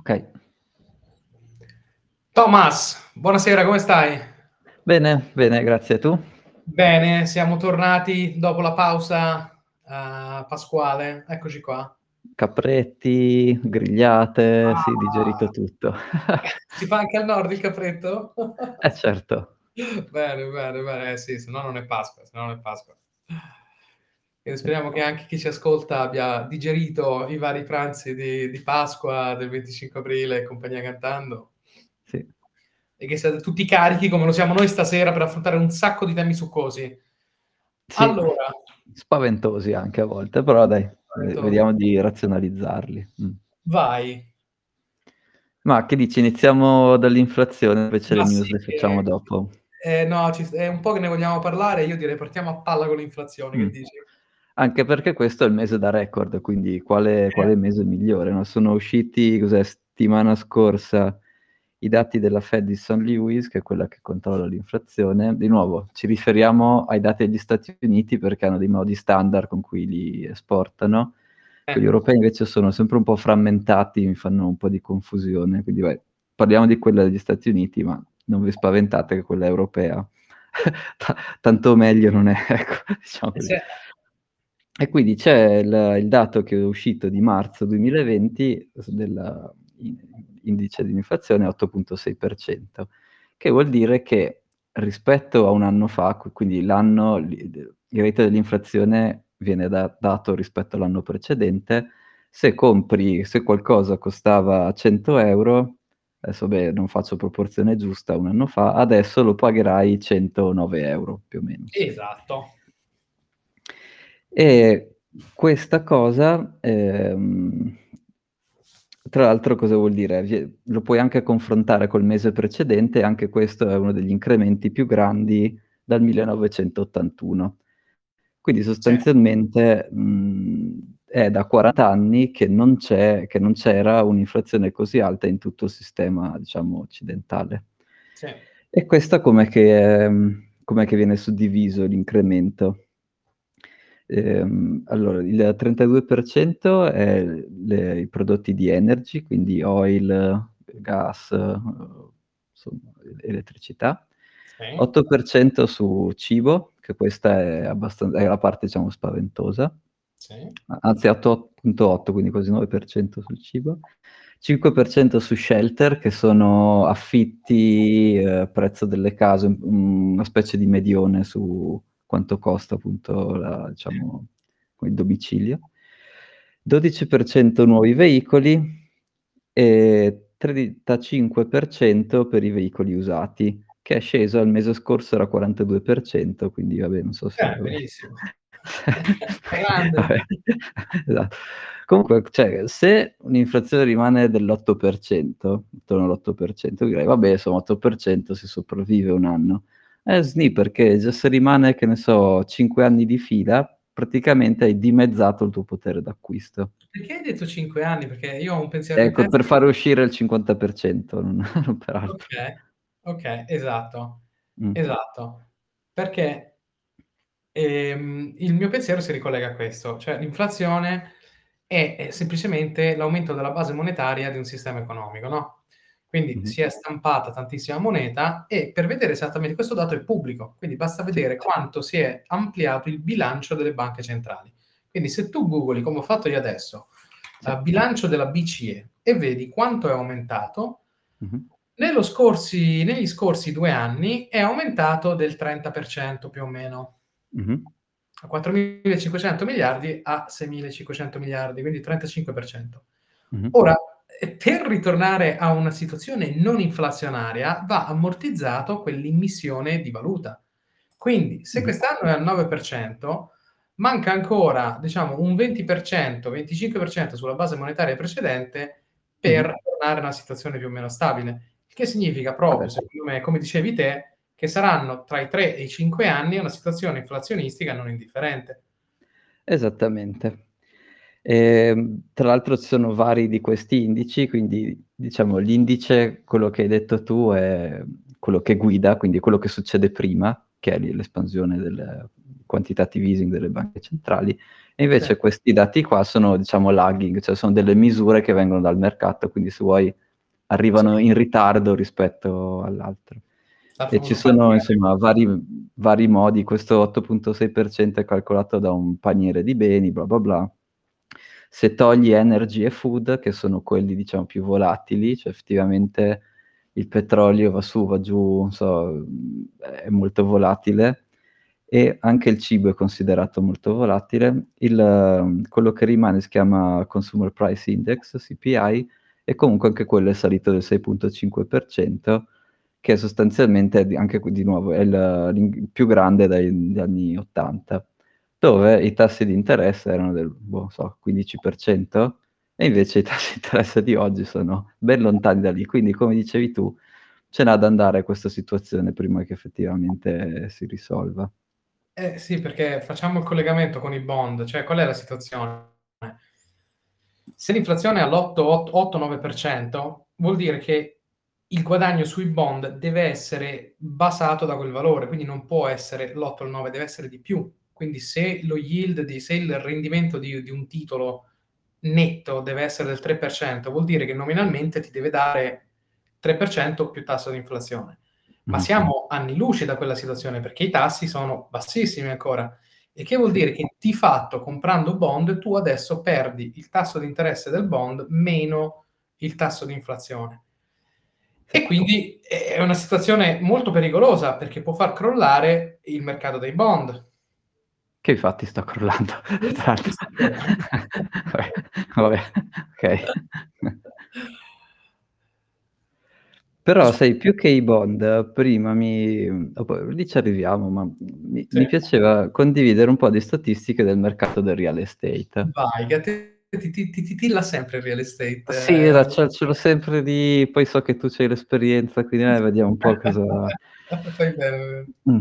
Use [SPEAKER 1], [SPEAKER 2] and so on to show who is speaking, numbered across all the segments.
[SPEAKER 1] Ok.
[SPEAKER 2] Thomas, buonasera, come stai?
[SPEAKER 1] Bene, bene, grazie. Tu?
[SPEAKER 2] Bene, siamo tornati dopo la pausa uh, pasquale. Eccoci qua.
[SPEAKER 1] Capretti, grigliate, ah. sì, digerito tutto.
[SPEAKER 2] si fa anche al nord il capretto?
[SPEAKER 1] eh certo.
[SPEAKER 2] bene, bene, bene. Eh, sì, se no non è Pasqua, se no non è Pasqua. E speriamo che anche chi ci ascolta abbia digerito i vari pranzi di, di Pasqua del 25 aprile e compagnia cantando.
[SPEAKER 1] Sì.
[SPEAKER 2] E che siate tutti carichi come lo siamo noi stasera per affrontare un sacco di temi succosi.
[SPEAKER 1] Sì, allora. Spaventosi anche a volte, però dai, spaventosi. vediamo di razionalizzarli. Mm.
[SPEAKER 2] Vai.
[SPEAKER 1] Ma che dici, iniziamo dall'inflazione, invece Ma le news sì, le facciamo dopo.
[SPEAKER 2] Eh, no, ci, è un po' che ne vogliamo parlare, io direi partiamo a palla con l'inflazione, mm. che dici?
[SPEAKER 1] Anche perché questo è il mese da record, quindi quale, eh. quale mese migliore? No? Sono usciti, cos'è, settimana scorsa i dati della Fed di St. Louis, che è quella che controlla l'inflazione. Di nuovo, ci riferiamo ai dati degli Stati Uniti perché hanno dei modi standard con cui li esportano. Eh. Gli europei invece sono sempre un po' frammentati, mi fanno un po' di confusione. Quindi vai, parliamo di quella degli Stati Uniti, ma non vi spaventate che quella europea T- tanto meglio non è, ecco, diciamo così. E quindi c'è il, il, dato che è uscito di marzo 2020 dell'indice di inflazione 8.6%, che vuol dire che rispetto a un anno fa, quindi l'anno, il rate dell'inflazione viene da, dato rispetto all'anno precedente, se compri, se qualcosa costava 100 euro, adesso beh, non faccio proporzione giusta un anno fa, adesso lo pagherai 109 euro più o meno.
[SPEAKER 2] Esatto.
[SPEAKER 1] E questa cosa, ehm, tra l'altro cosa vuol dire? Lo puoi anche confrontare col mese precedente, anche questo è uno degli incrementi più grandi dal 1981. Quindi sostanzialmente sì. mh, è da 40 anni che non, c'è, che non c'era un'inflazione così alta in tutto il sistema, diciamo, occidentale.
[SPEAKER 2] Sì.
[SPEAKER 1] E questo com'è che, com'è che viene suddiviso l'incremento? Ehm, allora, il 32% è le, i prodotti di energy, quindi oil, gas, insomma, elettricità. Sì. 8% su cibo, che questa è, abbastanza, è la parte, diciamo, spaventosa.
[SPEAKER 2] Sì.
[SPEAKER 1] Anzi, 8.8, quindi quasi 9% sul cibo. 5% su shelter, che sono affitti, eh, prezzo delle case, una specie di medione su quanto costa appunto la, diciamo, il domicilio, 12% nuovi veicoli e 35% per i veicoli usati, che è sceso al mese scorso era 42%, quindi vabbè, non so se...
[SPEAKER 2] Eh, benissimo.
[SPEAKER 1] esatto. Comunque, cioè, se un'inflazione rimane dell'8%, intorno all'8%, direi, vabbè, insomma, 8% si sopravvive un anno. Eh, sni, perché già se rimane, che ne so, 5 anni di fila, praticamente hai dimezzato il tuo potere d'acquisto.
[SPEAKER 2] Perché hai detto 5 anni? Perché io ho un pensiero...
[SPEAKER 1] Ecco, per fare uscire il 50%, non, non per altro.
[SPEAKER 2] Ok, ok, esatto, mm. esatto. Perché ehm, il mio pensiero si ricollega a questo, cioè l'inflazione è, è semplicemente l'aumento della base monetaria di un sistema economico, no? Quindi mm-hmm. si è stampata tantissima moneta e per vedere esattamente questo dato è pubblico, quindi basta vedere quanto si è ampliato il bilancio delle banche centrali. Quindi se tu googli, come ho fatto io adesso, il uh, bilancio della BCE e vedi quanto è aumentato, mm-hmm. scorsi, negli scorsi due anni è aumentato del 30% più o meno. Mm-hmm. A 4.500 miliardi a 6.500 miliardi, quindi 35%. Mm-hmm. Ora, per ritornare a una situazione non inflazionaria va ammortizzato quell'immissione di valuta. Quindi se mm. quest'anno è al 9%, manca ancora diciamo un 20%, 25% sulla base monetaria precedente per mm. tornare a una situazione più o meno stabile. Il che significa proprio, secondo me, come dicevi te, che saranno tra i 3 e i 5 anni una situazione inflazionistica non indifferente.
[SPEAKER 1] Esattamente. E, tra l'altro ci sono vari di questi indici, quindi diciamo l'indice, quello che hai detto tu, è quello che guida, quindi quello che succede prima, che è l'espansione del quantitative easing delle banche centrali, E invece
[SPEAKER 2] Sì.
[SPEAKER 1] questi dati qua sono, diciamo, lagging, cioè sono delle misure che vengono dal mercato, quindi se vuoi arrivano in ritardo rispetto all'altro. E ci sono insomma vari vari modi, questo 8.6% è calcolato da un paniere di beni, bla, bla, bla. Se togli energy e food, che sono quelli diciamo più volatili, cioè effettivamente il petrolio va su, va giù, so, è molto volatile. E anche il cibo è considerato molto volatile, il quello che rimane si chiama Consumer Price Index, CPI, e comunque anche quello è salito del 6.5%, che sostanzialmente anche di nuovo è il l'in più grande dagli anni '80, dove i tassi di interesse erano del, boh, so, 15% e invece i tassi di interesse di oggi sono ben lontani da lì. Quindi come dicevi tu, ce n'ha da andare questa situazione prima che effettivamente si risolva.
[SPEAKER 2] Eh sì, perché facciamo il collegamento con i bond, cioè qual è la situazione? Se l'inflazione è all'8, ott 8-9%, vuol dire che il guadagno sui bond deve essere basato da quel valore, quindi non può essere l'8 o il 9, deve essere di più. Quindi se lo yield di se il rendimento di di un titolo netto deve essere del 3%, vuol dire che nominalmente ti deve dare 3% più tasso di inflazione. Ma
[SPEAKER 1] Mh-mh.
[SPEAKER 2] siamo anni luce da quella situazione, perché i tassi sono bassissimi ancora. Il che vuol dire che di fatto comprando bond tu adesso perdi il tasso di interesse del bond meno il tasso di inflazione. E quindi è una situazione molto pericolosa, perché può far crollare il mercato dei bond.
[SPEAKER 1] Che infatti sta crollando tra l'altro. Vabbè, vabbè, okay. Però sai, più che i bond, prima mi lì ci arriviamo, ma mi
[SPEAKER 2] Sì.
[SPEAKER 1] mi piaceva condividere un po' di statistiche del mercato del real estate.
[SPEAKER 2] Vai, che a te ti ti ti titilla sempre il real estate.
[SPEAKER 1] Sì, la ce ce l'ho sempre lì, poi so che tu c'hai l'esperienza, quindi eh, vediamo un po' cosa
[SPEAKER 2] Fai bene.
[SPEAKER 1] Mh.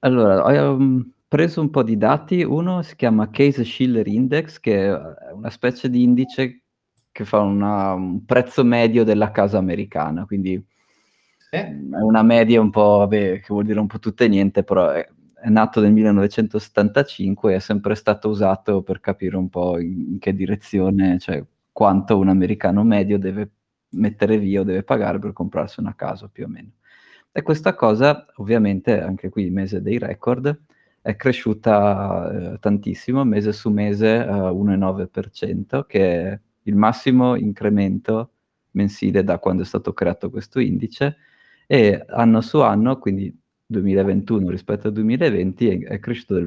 [SPEAKER 1] Allora, mhmm, preso un po' di dati, uno si chiama Case-Shiller Index, che è una specie di indice che fa una un prezzo medio della casa americana, quindi
[SPEAKER 2] Sì.
[SPEAKER 1] è una media un po' vabbè, che vuol dire un po' tutto e niente, però è è nato nel 1975 e è sempre stato usato per capire un po' in in che direzione cioè quanto un americano medio deve mettere via o deve pagare per comprarsi una casa più o meno. E questa cosa, ovviamente, anche qui mese dei record, è cresciuta, ehm, tantissimo mese su mese, a 1,9%, che è il massimo incremento mensile da quando è stato creato questo indice e anno su anno, quindi 2021 rispetto al 2020, è è cresciuto del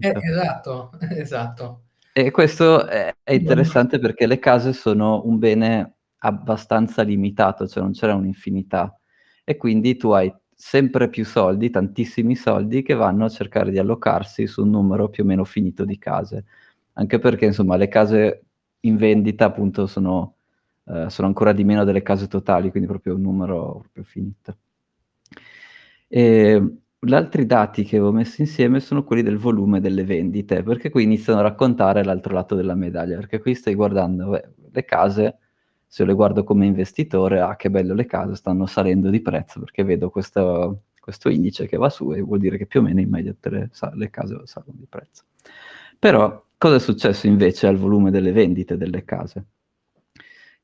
[SPEAKER 2] Eh,
[SPEAKER 1] 20%.
[SPEAKER 2] esatto, esatto.
[SPEAKER 1] E questo è è interessante perché le case sono un bene abbastanza limitato, cioè non ce n'è un'infinità e quindi tu hai sempre più soldi, tantissimi soldi, che vanno a cercare di allocarsi su un numero più o meno finito di case. Anche perché, insomma, le case in vendita appunto sono ehm, sono ancora di meno delle case totali, quindi proprio un numero proprio finito. Ehm, l'altri dati che avevo messo insieme sono quelli del volume delle vendite, perché qui iniziano a raccontare l'altro lato della medaglia, perché qui stai guardando, beh, le case, se le guardo come investitore, ah che bello le case stanno salendo di prezzo, perché vedo questo questo indice che va su e vuol dire che più o meno in media le le case salgono di prezzo. Però cosa è successo invece al volume delle vendite delle case?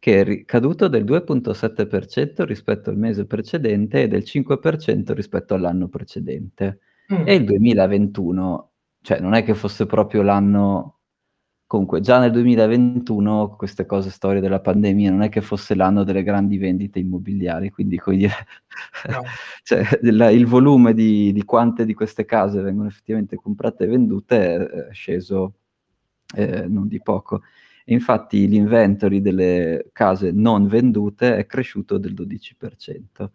[SPEAKER 1] Che è caduto del 2.7% rispetto al mese precedente e del 5% rispetto all'anno precedente. E il
[SPEAKER 2] Mh.
[SPEAKER 1] 2021, cioè non è che fosse proprio l'anno comunque già nel 2021 queste cose storie della pandemia, non è che fosse l'anno delle grandi vendite immobiliari, quindi dire,
[SPEAKER 2] No.
[SPEAKER 1] cioè il il volume di di quante di queste case vengono effettivamente comprate e vendute è è sceso, ehm, non di poco. E infatti l'inventory delle case non vendute è cresciuto del 12%.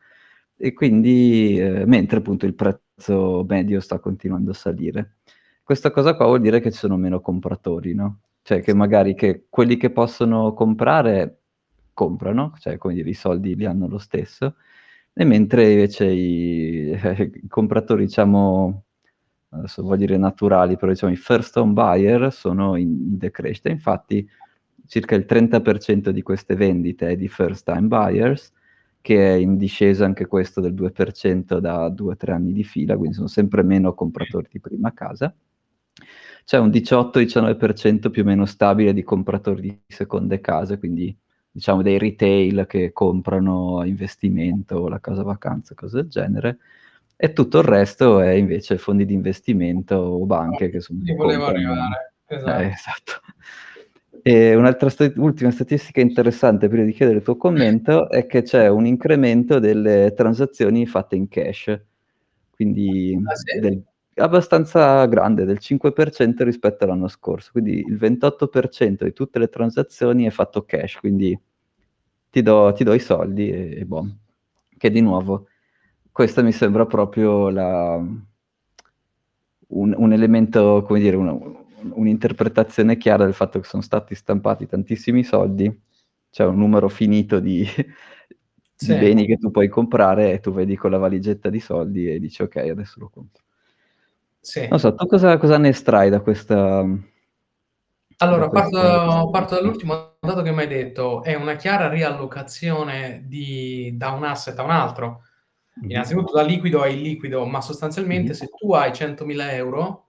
[SPEAKER 1] E quindi ehm, mentre appunto il prezzo medio sta continuando a salire. Questa cosa qua vuol dire che ci sono meno compratori, no, cioè che magari che quelli che possono comprare, comprano, cioè come dire i soldi li hanno lo stesso, e mentre invece i i compratori diciamo, adesso voglio dire naturali, però diciamo i first home buyer sono in decrescita. Infatti circa il 30% di queste vendite è di first time buyers, che è in discesa anche questo del 2% da 2, 3 anni di fila, quindi sono sempre meno compratori di prima casa. C'è un 18-19% più o meno stabile di compratori di seconde case, quindi diciamo dei retail che comprano investimento, la casa vacanza, cose del genere, e tutto il resto è invece fondi di investimento o banche che sono...
[SPEAKER 2] Ti volevo arrivare, esatto.
[SPEAKER 1] Eh, esatto. E un'altra st- ultima statistica interessante prima di chiedere il tuo commento è che c'è un incremento delle transazioni fatte in cash, quindi
[SPEAKER 2] Ah, sì?
[SPEAKER 1] del, abbastanza grande, del 5% rispetto all'anno scorso, quindi il 28% di tutte le transazioni è fatto cash, quindi ti do, ti do i soldi e, e boh. Che di nuovo, questo mi sembra proprio la, un, un, elemento, come dire, un, un'interpretazione chiara del fatto che sono stati stampati tantissimi soldi, c'è un numero finito di, sì. di beni che tu puoi comprare e tu vedi con la valigetta di soldi e dici ok, adesso lo compro.
[SPEAKER 2] Sì.
[SPEAKER 1] Non so, tu cosa, cosa ne estrai da questa...
[SPEAKER 2] Allora, parto, parto, dall'ultimo dato che mi hai detto, è una chiara riallocazione di, da un asset a un altro. Mm-hmm. Innanzitutto da liquido a illiquido, ma sostanzialmente mm-hmm. se tu hai 100.000 euro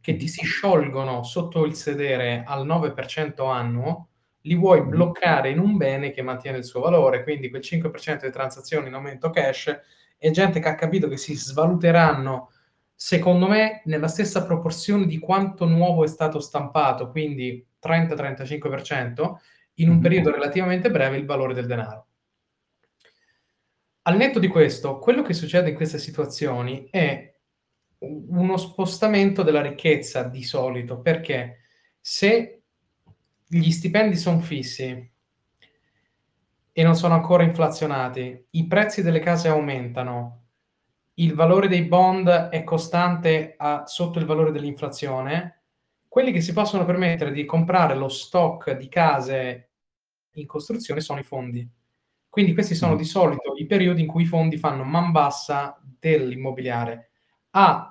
[SPEAKER 2] che ti si sciolgono sotto il sedere al 9% annuo, li vuoi bloccare in un bene che mantiene il suo valore, quindi quel 5% di transazioni in aumento cash e gente che ha capito che si svaluteranno, secondo me, nella stessa proporzione di quanto nuovo è stato stampato, quindi 30-35%, in un periodo relativamente breve il valore del denaro. Al netto di questo, quello che succede in queste situazioni è uno spostamento della ricchezza di solito, perché se gli stipendi sono fissi e non sono ancora inflazionati, i prezzi delle case aumentano, il valore dei bond è costante a, sotto il valore dell'inflazione, quelli che si possono permettere di comprare lo stock di case in costruzione sono i fondi. Quindi questi sono di solito i periodi in cui i fondi fanno man bassa dell'immobiliare a,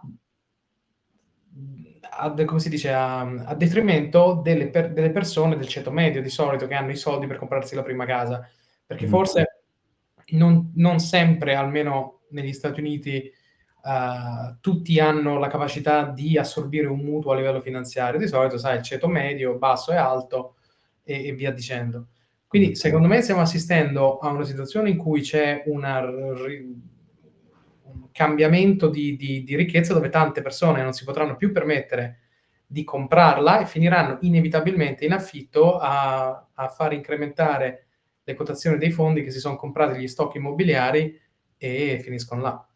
[SPEAKER 2] a come si dice, a, a detrimento delle, per, delle, persone del ceto medio di solito che hanno i soldi per comprarsi la prima casa. Perché mm. forse non, non, sempre, almeno negli Stati Uniti, uh, tutti hanno la capacità di assorbire un mutuo a livello finanziario. Di solito, sai, il ceto medio, basso e alto e, e via dicendo. Quindi, secondo me, stiamo assistendo a una situazione in cui c'è una cambiamento di, di, di, ricchezza dove tante persone non si potranno più permettere di comprarla e finiranno inevitabilmente in affitto a, a far incrementare le quotazioni dei fondi che si sono comprati gli stock immobiliari e finiscono là.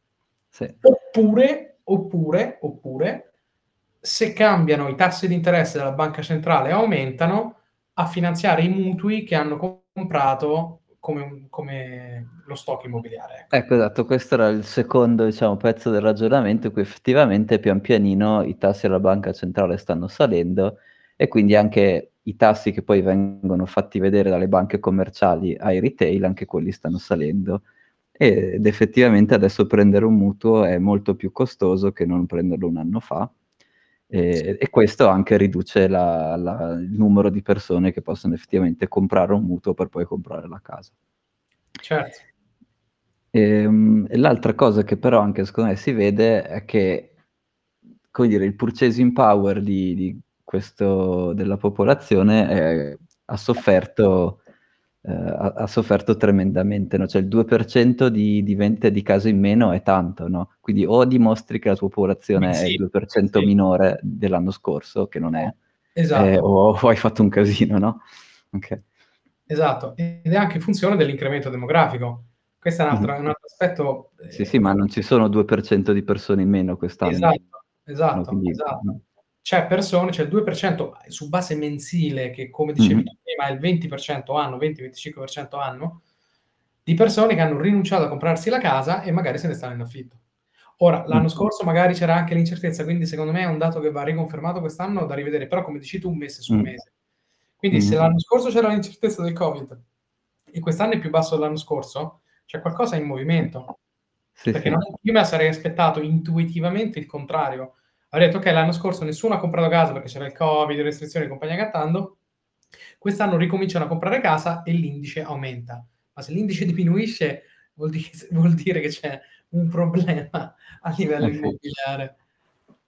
[SPEAKER 1] Sì.
[SPEAKER 2] Oppure, oppure, oppure, se cambiano i tassi di interesse della banca centrale e aumentano, a finanziare i mutui che hanno comprato come, come lo stock immobiliare.
[SPEAKER 1] Ecco. ecco. esatto, questo era il secondo diciamo, pezzo del ragionamento in cui effettivamente pian pianino i tassi della banca centrale stanno salendo e quindi anche i tassi che poi vengono fatti vedere dalle banche commerciali ai retail, anche quelli stanno salendo. Ed effettivamente adesso prendere un mutuo è molto più costoso che non prenderlo un anno fa. E, e questo anche riduce la, la, il numero di persone che possono effettivamente comprare un mutuo per poi comprare la casa.
[SPEAKER 2] Certo.
[SPEAKER 1] E, ehm, e l'altra cosa che però anche secondo me si vede è che come dire, il purchasing power di, di questo, della popolazione eh, ha sofferto eh, ha, ha, sofferto tremendamente, no? cioè il 2% di, di vendite di case in meno è tanto, no? quindi o dimostri che la tua popolazione sì, è il 2% sì. minore dell'anno scorso, che non è,
[SPEAKER 2] esatto.
[SPEAKER 1] eh, o, o, hai fatto un casino, no? Okay.
[SPEAKER 2] Esatto, ed è anche in funzione dell'incremento demografico. Questo è un altro, mm. un altro aspetto.
[SPEAKER 1] Eh... Sì, sì, ma non ci sono 2% di persone in meno quest'anno.
[SPEAKER 2] Esatto, esatto, quindi, esatto. No c'è persone, c'è il 2% su base mensile, che come dicevi mm-hmm. prima è il 20% anno, 20-25% anno, di persone che hanno rinunciato a comprarsi la casa e magari se ne stanno in affitto. Ora, l'anno mm-hmm. scorso magari c'era anche l'incertezza, quindi secondo me è un dato che va riconfermato quest'anno da rivedere, però come dici tu, un mese su mm-hmm. mese. Quindi se l'anno scorso c'era l'incertezza del Covid e quest'anno è più basso dell'anno scorso, c'è qualcosa in movimento. Sì, Perché sì. Non, io me sarei aspettato intuitivamente il contrario, Avrei detto, ok, l'anno scorso nessuno ha comprato casa perché c'era il Covid, le restrizioni e compagnia gattando. Quest'anno ricominciano a comprare casa e l'indice aumenta. Ma se l'indice diminuisce, vuol dire, vuol dire che c'è un problema a livello
[SPEAKER 1] eh sì.
[SPEAKER 2] immobiliare.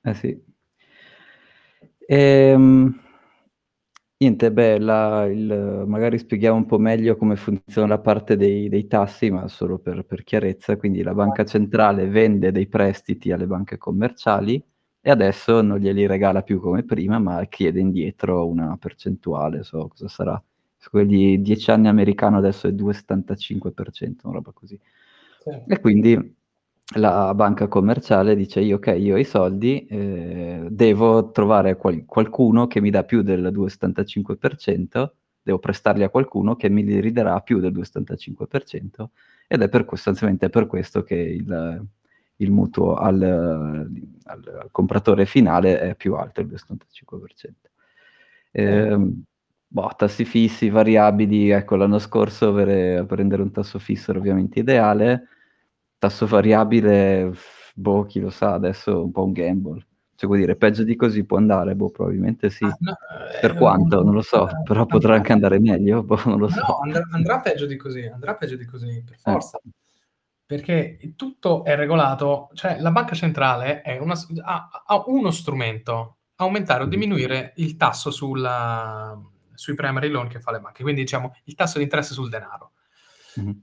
[SPEAKER 1] Eh sì. Ehm, niente, beh, la il magari spieghiamo un po' meglio come funziona la parte dei dei tassi, ma solo per per chiarezza. Quindi la banca centrale vende dei prestiti alle banche commerciali e adesso non glieli regala più come prima, ma chiede indietro una percentuale, so cosa sarà, su quelli 10 anni americano adesso è 2,75%, una roba così.
[SPEAKER 2] Sì.
[SPEAKER 1] E quindi la banca commerciale dice: "Io okay, io ho i soldi, ehm, devo trovare qual qualcuno che mi dà più del 2,75%, devo prestarli a qualcuno che me li ridarà più del 2,75%", ed è per ques sostanzialmente è per questo che il il mutuo al al compratore finale è più alto, il 2,75%.
[SPEAKER 2] Sì.
[SPEAKER 1] Ehm, boh, tassi fissi, variabili, ecco l'anno scorso avere prendere un tasso fisso era ovviamente ideale, tasso variabile, boh, chi lo sa, adesso è un po' un gamble. Cioè, vuol dire, peggio di così può andare? Boh, probabilmente
[SPEAKER 2] Ah,
[SPEAKER 1] sì.
[SPEAKER 2] no,
[SPEAKER 1] Per
[SPEAKER 2] ehm,
[SPEAKER 1] quanto? Non lo so, però potrà anche andare meglio? Boh, non lo
[SPEAKER 2] no,
[SPEAKER 1] so.
[SPEAKER 2] andrà andrà peggio di così, andrà peggio di così, per
[SPEAKER 1] Eh.
[SPEAKER 2] Perché tutto è regolato cioè la banca centrale è una ha ha uno strumento: aumentare o
[SPEAKER 1] Mh-mh.
[SPEAKER 2] diminuire il tasso sulla sui primary loan che fa le banche, quindi diciamo il tasso di interesse sul denaro.
[SPEAKER 1] Mh-mh.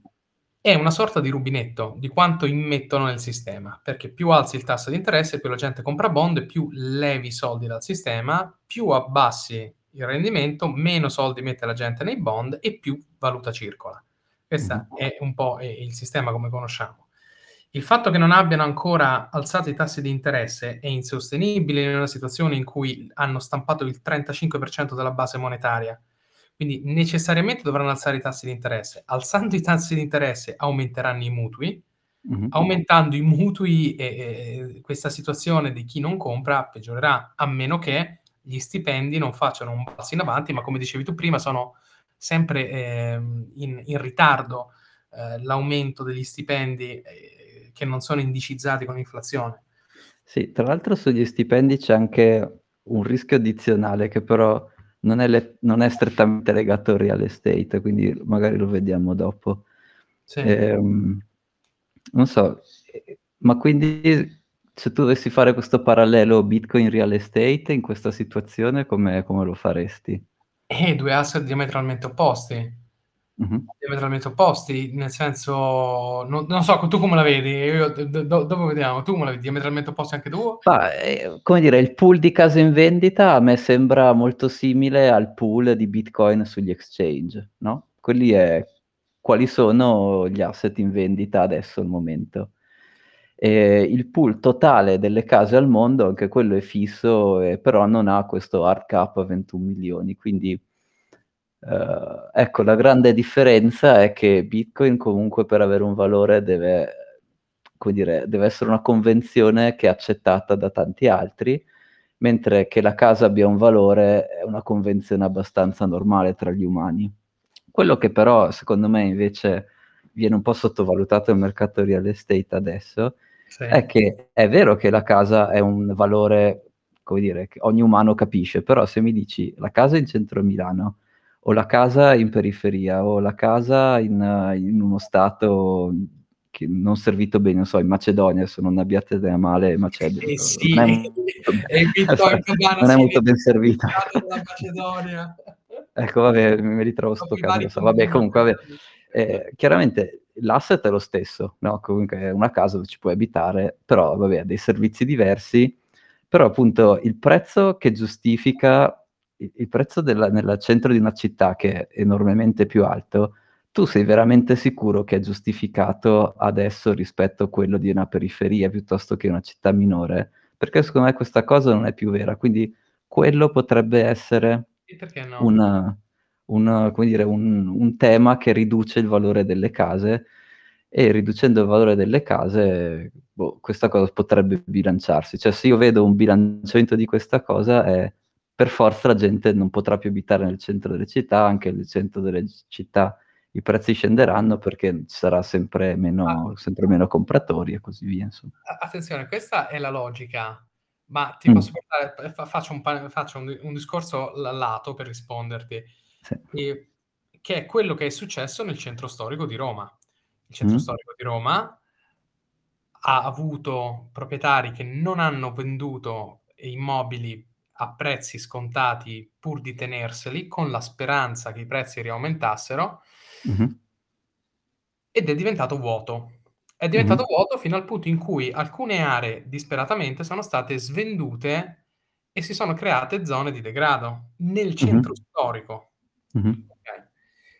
[SPEAKER 2] È una sorta di rubinetto di quanto immettono nel sistema, perché più alzi il tasso di interesse, più la gente compra bond più levi soldi dal sistema, più abbassi il rendimento, meno soldi mette la gente nei bond e più valuta circola.
[SPEAKER 1] Mh-mh.
[SPEAKER 2] Questa è un po' il sistema come conosciamo. Il fatto che non abbiano ancora alzato i tassi di interesse è insostenibile in una situazione in cui hanno stampato il 35% della base monetaria. Quindi necessariamente dovranno alzare i tassi di interesse. Alzando i tassi di interesse aumenteranno i mutui,
[SPEAKER 1] Mh-mh.
[SPEAKER 2] aumentando i mutui, e e questa situazione di chi non compra peggiorerà, a meno che gli stipendi non facciano un passo in avanti, ma come dicevi tu prima sono sempre, ehm, in in ritardo, ehm, l'aumento degli stipendi, ehm, che non sono indicizzati con l'inflazione.
[SPEAKER 1] Sì, tra l'altro sugli stipendi c'è anche un rischio addizionale che però non è le non è strettamente legato al real estate, quindi magari lo vediamo dopo.
[SPEAKER 2] Sì.
[SPEAKER 1] Ehm, non so, ma quindi se tu dovessi fare questo parallelo Bitcoin real estate in questa situazione come come lo faresti?
[SPEAKER 2] Eh, 2 asset diametralmente opposti.
[SPEAKER 1] Mh-mh.
[SPEAKER 2] Diametralmente opposti, nel senso non non so, tu come la vedi? Io do dopo vediamo. Tu come la vedi? Diametralmente opposti anche tu?
[SPEAKER 1] Ma, ehm, come dire, il pool di case in vendita a me sembra molto simile al pool di Bitcoin sugli exchange, no, quelli è quali sono gli asset in vendita adesso al momento. Ehm, il pool totale delle case al mondo, anche quello è fisso, e però non ha questo hard cap a 21.000.000, quindi Uhm, ecco, la grande differenza è che Bitcoin comunque per avere un valore deve dire, deve essere una convenzione che è accettata da tanti altri, mentre che la casa abbia un valore è una convenzione abbastanza normale tra gli umani. Quello che però secondo me invece viene un po' sottovalutato nel mercato real estate adesso, è
[SPEAKER 2] Sì.
[SPEAKER 1] che è vero che la casa è un valore, come dire, che ogni umano capisce, però se mi dici la casa in centro Milano, o la casa in periferia, o la casa in in uno stato che non servito bene, non so, in Macedonia, adesso non abbiate idea male Macedonia,
[SPEAKER 2] Eh
[SPEAKER 1] non
[SPEAKER 2] sì,
[SPEAKER 1] è
[SPEAKER 2] Bitcoin cubano
[SPEAKER 1] non è molto ben servita.
[SPEAKER 2] Macedonia.
[SPEAKER 1] Ecco vabbè, mi ritrovo sto caso. Vabbè comunque vabbè, ehm, chiaramente l'asset è lo stesso, no, comunque è una casa dove ci puoi abitare, però vabbè ha dei servizi diversi, però appunto il prezzo che giustifica il prezzo della nel centro di una città che è enormemente più alto, tu sei veramente sicuro che è giustificato adesso rispetto a quello di una periferia, piuttosto che una città minore? Perché secondo me questa cosa non è più vera, quindi quello potrebbe essere
[SPEAKER 2] no?
[SPEAKER 1] un un come dire, un un tema che riduce il valore delle case, e riducendo il valore delle case, boh, questa cosa potrebbe bilanciarsi. Cioè se io vedo un bilanciamento di questa cosa è per forza la gente non potrà più abitare nel centro delle città, anche nel centro delle città i prezzi scenderanno perché ci sarà sempre
[SPEAKER 2] Ah.
[SPEAKER 1] meno sempre meno compratori e così via, insom
[SPEAKER 2] A attenzione, questa è la logica, ma ti
[SPEAKER 1] Mh.
[SPEAKER 2] posso portare faccio un faccio un un discorso lato per risponderti,
[SPEAKER 1] Sì.
[SPEAKER 2] ehm, che è quello che è successo nel centro storico di Roma. Il centro
[SPEAKER 1] Mh.
[SPEAKER 2] storico di Roma ha avuto proprietari che non hanno venduto immobili a prezzi scontati pur di tenerseli, con la speranza che i prezzi riaumentassero.
[SPEAKER 1] Mh-mh.
[SPEAKER 2] Ed è diventato vuoto. È diventato
[SPEAKER 1] Mh-mh.
[SPEAKER 2] vuoto fino al punto in cui alcune aree disperatamente sono state svendute e si sono create zone di degrado nel centro
[SPEAKER 1] Mh-mh.
[SPEAKER 2] storico.
[SPEAKER 1] Mh-mh.
[SPEAKER 2] Okay.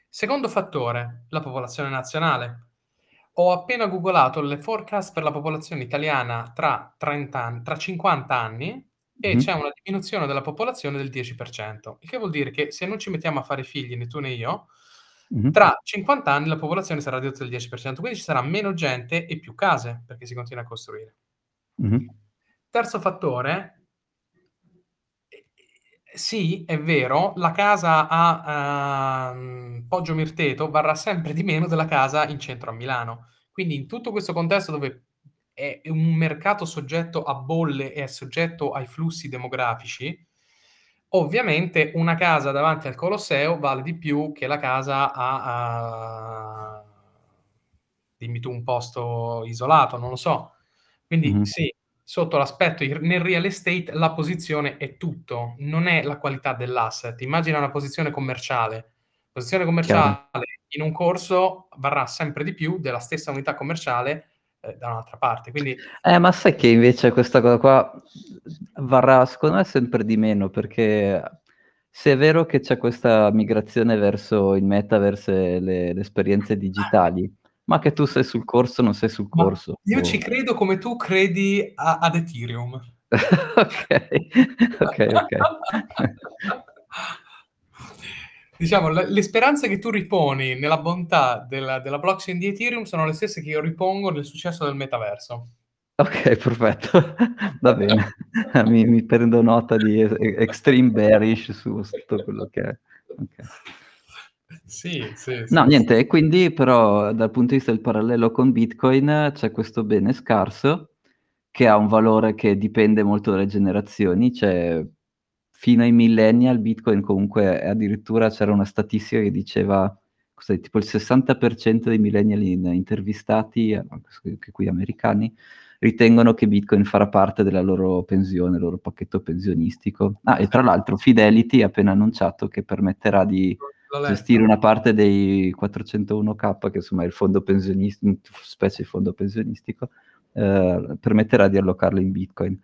[SPEAKER 2] Secondo fattore, la popolazione nazionale. Ho appena googolato le forecast per la popolazione italiana tra 30 ann tra 50 anni e c'è
[SPEAKER 1] Mh-mh.
[SPEAKER 2] una diminuzione della popolazione del 10%. Il che vuol dire che se non ci mettiamo a fare figli, né tu né io,
[SPEAKER 1] Mh-mh.
[SPEAKER 2] tra 50 anni la popolazione sarà ridotta del 10%, quindi ci sarà meno gente e più case, perché si continua a costruire.
[SPEAKER 1] Mh-mh.
[SPEAKER 2] Terzo fattore sì, è vero, la casa a, uhm, Poggio Mirteto varrà sempre di meno della casa in centro a Milano. Quindi in tutto questo contesto dove è un mercato soggetto a bolle e è soggetto ai flussi demografici, ovviamente una casa davanti al Colosseo vale di più che la casa a a dimmi tu un posto isolato, non lo so. Quindi
[SPEAKER 1] Mh-mh.
[SPEAKER 2] sì, sotto l'aspetto nel real estate la posizione è tutto, non è la qualità dell'asset. Immagina una posizione commerciale. Posizione
[SPEAKER 1] Chiaro.
[SPEAKER 2] commerciale in un corso varrà sempre di più della stessa unità commerciale, ehm, da un'altra parte. Quindi
[SPEAKER 1] Eh, ma sai che invece questa cosa qua varrà secondo me sempre di meno, perché se è vero che c'è questa migrazione verso il metaverse e le le esperienze digitali, ma che tu sei sul corso, non sei sul
[SPEAKER 2] Ma
[SPEAKER 1] corso,
[SPEAKER 2] io ci
[SPEAKER 1] boh.
[SPEAKER 2] credo come tu credi a ad Ethereum.
[SPEAKER 1] Okay, okay, okay.
[SPEAKER 2] Diciamo le le speranze che tu riponi nella bontà della della blockchain di Ethereum sono le stesse che io ripongo nel successo del metaverso.
[SPEAKER 1] Okay, perfetto. Va bene. Mi mi prendo nota di extreme bearish su su tutto quello che è. Okay.
[SPEAKER 2] Sì, sì,
[SPEAKER 1] No,
[SPEAKER 2] sì, sì.
[SPEAKER 1] niente, e quindi però dal punto di vista del parallelo con Bitcoin c'è questo bene scarso, che ha un valore che dipende molto dalle generazioni, cioè fino ai millennial Bitcoin comunque addirittura c'era una statistica che diceva cos'è, tipo il 60% dei millennial in intervistati, anche qui americani, ritengono che Bitcoin farà parte della loro pensione, il loro pacchetto pensionistico. Ah, e tra l'altro Fidelity ha appena annunciato che permetterà di gestire una parte dei 401k, che insomma è il fondo pensionis mhmm, specie di fondo pensionistico, ehm, permetterà di allocarlo in Bitcoin.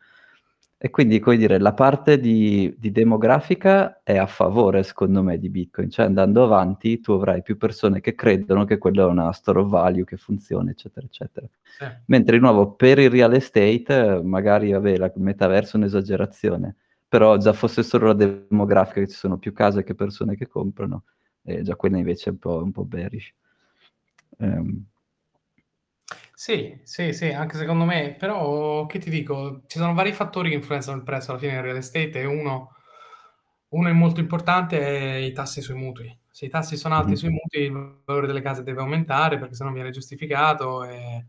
[SPEAKER 1] E quindi, come dire, la parte di di demografica è a favore secondo me di Bitcoin, cioè andando avanti tu avrai più persone che credono che quello è una store of value che funziona, eccetera, eccetera.
[SPEAKER 2] Sì.
[SPEAKER 1] Mentre di nuovo per il real estate magari vabbè, la il metaverso è un'esagerazione, però già fosse solo la demografica che ci sono più case che persone che comprano, e già quella invece è un po' un po' bearish. Ehm
[SPEAKER 2] Sì, sì, sì, anche secondo me, però che ti dico, ci sono vari fattori che influenzano il prezzo alla fine del real estate e uno uno è molto importante è i tassi sui mutui. Se i tassi sono alti
[SPEAKER 1] Mh-mh.
[SPEAKER 2] sui mutui, il valore delle case deve aumentare perché se no viene giustificato e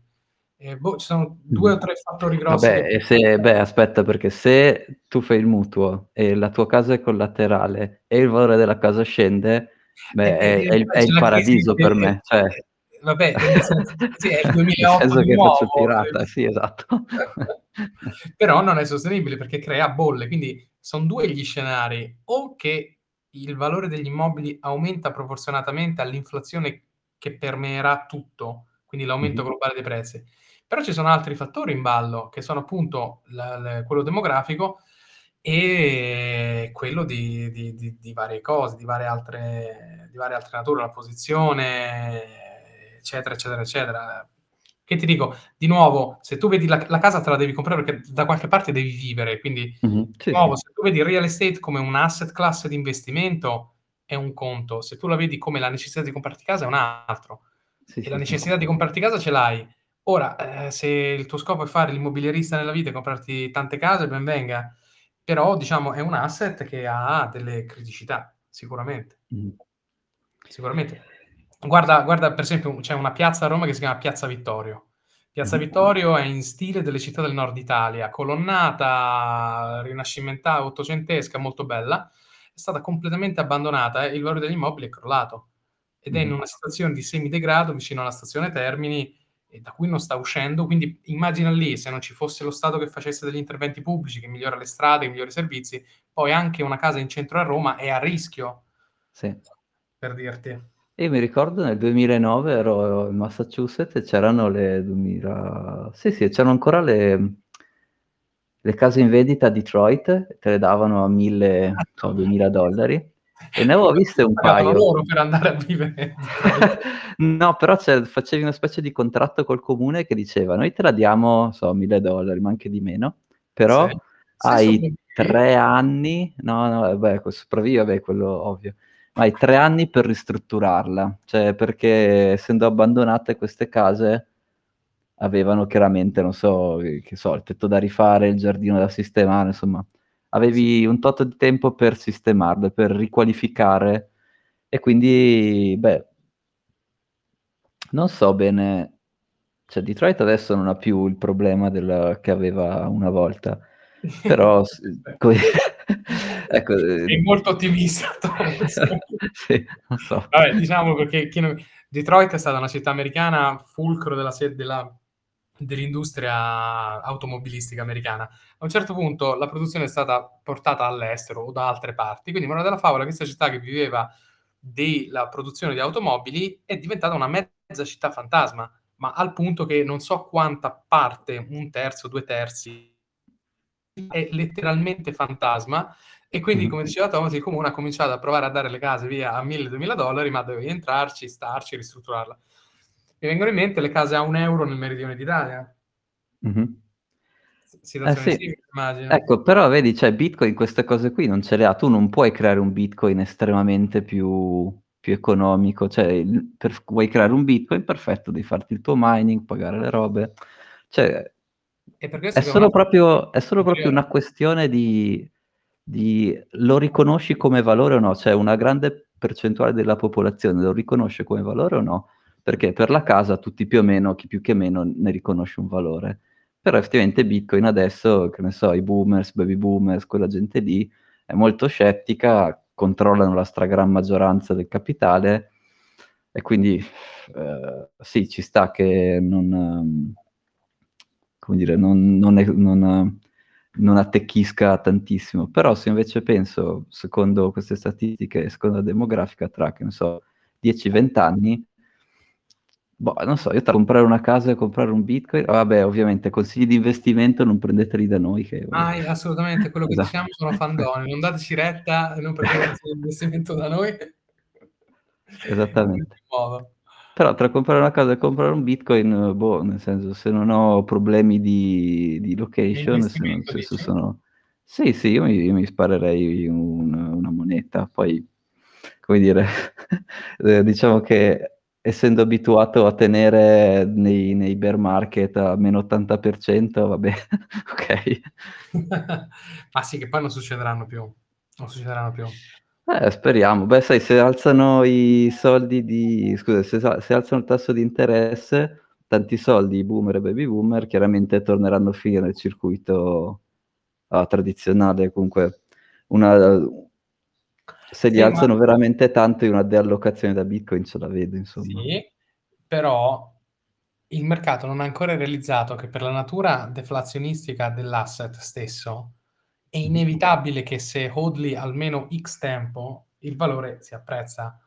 [SPEAKER 2] e boh, ci sono 2 o
[SPEAKER 1] Mh-mh.
[SPEAKER 2] 3 fattori grossi che
[SPEAKER 1] Vabbè, e se beh, aspetta, perché se tu fai il mutuo e la tua casa è collaterale e il valore della casa scende, beh,
[SPEAKER 2] e
[SPEAKER 1] è è il è il
[SPEAKER 2] la
[SPEAKER 1] paradiso per me, cioè
[SPEAKER 2] e vabbè, nel senso sì, è il
[SPEAKER 1] nel
[SPEAKER 2] 2008
[SPEAKER 1] senso
[SPEAKER 2] di
[SPEAKER 1] che faccio
[SPEAKER 2] nuovo.
[SPEAKER 1] tirata, sì, esatto.
[SPEAKER 2] Però non è sostenibile perché crea bolle, quindi son 2 gli scenari: o che il valore degli immobili aumenta proporzionatamente all'inflazione che permeerà tutto, quindi l'aumento
[SPEAKER 1] Mh-mh.
[SPEAKER 2] globale dei prezzi. Però ci sono altri fattori in ballo, che sono appunto l l quello demografico e quello di di di di varie cose, di varie altre di varie altre nature, la posizione, eccetera, eccetera, eccetera. Che ti dico, di nuovo, se tu vedi la la casa te la devi comprare perché da qualche parte devi vivere, quindi
[SPEAKER 1] Mh-mh.
[SPEAKER 2] di
[SPEAKER 1] Sì,
[SPEAKER 2] nuovo
[SPEAKER 1] sì.
[SPEAKER 2] se tu vedi il real estate come un asset class di investimento è un conto, se tu la vedi come la necessità di comprarti casa è un altro.
[SPEAKER 1] Sì,
[SPEAKER 2] E la
[SPEAKER 1] sì, sì.
[SPEAKER 2] necessità di comprarti casa ce l'hai. Ora, ehm, se il tuo scopo è fare l'immobiliarista nella vita e comprarti tante case, ben venga. Però diciamo è un asset che ha delle criticità, sicuramente.
[SPEAKER 1] Mh.
[SPEAKER 2] Sicuramente. Guarda guarda per esempio c'è una piazza a Roma che si chiama Piazza Vittorio. Piazza
[SPEAKER 1] Mh-mh.
[SPEAKER 2] Vittorio è in stile delle città del Nord Italia, colonnata, rinascimenta ottocentesca, molto bella. È stata completamente abbandonata e il valore degli immobili è crollato. Ed è in una situazione di semidegrado vicino alla stazione Termini e da cui non sta uscendo. Quindi immagina lì, se non ci fosse lo Stato che facesse degli interventi pubblici, che migliora le strade, che migliora i servizi, poi anche una casa in centro a Roma è a rischio.
[SPEAKER 1] Sì.
[SPEAKER 2] Per dirti.
[SPEAKER 1] Io mi ricordo nel 2009 ero in Massachusetts e c'erano le 2000... Sì, sì, c'erano ancora le, le case in vendita a Detroit, te le davano a 1000, so, 2000 dollari. E ne avevo viste un paio.
[SPEAKER 2] loro per andare a vivere.
[SPEAKER 1] no, però facevi una specie di contratto col comune che diceva noi te la diamo, so, 1000 dollari, ma anche di meno, però sì. hai tre anni, no, no, vabbè, sopravvivi, vabbè, quello ovvio hai tre anni per ristrutturarla, cioè perché essendo abbandonate queste case avevano chiaramente, non so, che so, il tetto da rifare, il giardino da sistemare, insomma, avevi un tot di tempo per sistemarle, per riqualificare. E quindi, beh, non so bene, cioè Detroit adesso non ha più il problema del, che aveva una volta, però
[SPEAKER 2] ecco, Sei eh, molto ottimista,
[SPEAKER 1] sì, non so.
[SPEAKER 2] Vabbè, diciamo perché non... Detroit è stata una città americana fulcro della, della, dell'industria automobilistica americana. A un certo punto la produzione è stata portata all'estero o da altre parti, quindi Morale della Favola, questa città che viveva della produzione di automobili, è diventata una mezza città fantasma, ma al punto che non so quanta parte, un terzo, due terzi, è letteralmente fantasma e quindi, come diceva Thomas, il comune ha cominciato a provare a dare le case via a 1000-2000 dollari, ma dovevi entrarci, starci, ristrutturarla. Mi vengono in mente le case a un euro nel meridione d'Italia.
[SPEAKER 1] Mm-hmm. Eh sì. simile. Ecco, però vedi, cioè, Bitcoin queste cose qui non ce le ha. Tu non puoi creare un Bitcoin estremamente più, più economico. Cioè, per, vuoi creare un Bitcoin, perfetto, devi farti il tuo mining, pagare le robe. Cioè, è solo, proprio, è solo proprio una questione di, di lo riconosci come valore o no, cioè una grande percentuale della popolazione lo riconosce come valore o no, perché per la casa tutti più o meno, chi più che meno ne riconosce un valore. Però effettivamente Bitcoin adesso, che ne so, i boomers, baby boomers, quella gente lì è molto scettica, controllano la stragrande maggioranza del capitale e quindi eh, sì, ci sta che non come dire, non, non, è, non, non, attecchisca tantissimo. Però se invece penso, secondo queste statistiche, secondo la demografica, tra, che ne so, 10-20 anni, boh, non so, io tra comprare una casa e comprare un bitcoin, vabbè, ovviamente consigli di investimento non prendeteli da noi. Che,
[SPEAKER 2] ah, assolutamente, quello che esatto. diciamo sono fandoni, non dateci retta e non prendete l'investimento da noi.
[SPEAKER 1] Esattamente. Però tra comprare una casa e comprare un bitcoin, boh, nel senso, se non ho problemi di, di location, se non, se sono... Sì, sì, io mi, io mi sparerei un, una moneta, poi, come dire, eh, diciamo che essendo abituato a tenere nei, nei bear market a meno 80%, vabbè, ok.
[SPEAKER 2] Ma sì, che poi non succederanno più, non succederanno più.
[SPEAKER 1] Eh, speriamo. Beh, sai, se alzano i soldi di... scusa, se, se alzano il tasso di interesse, tanti soldi, i boomer e baby boomer, chiaramente torneranno a finire nel circuito uh, tradizionale. Comunque, una, se li sì, alzano ma... veramente tanto, una deallocazione da Bitcoin ce la vedo, insomma.
[SPEAKER 2] Sì, però il mercato non ha ancora realizzato che per la natura deflazionistica dell'asset stesso è inevitabile che se hodli almeno X tempo, il valore si apprezza.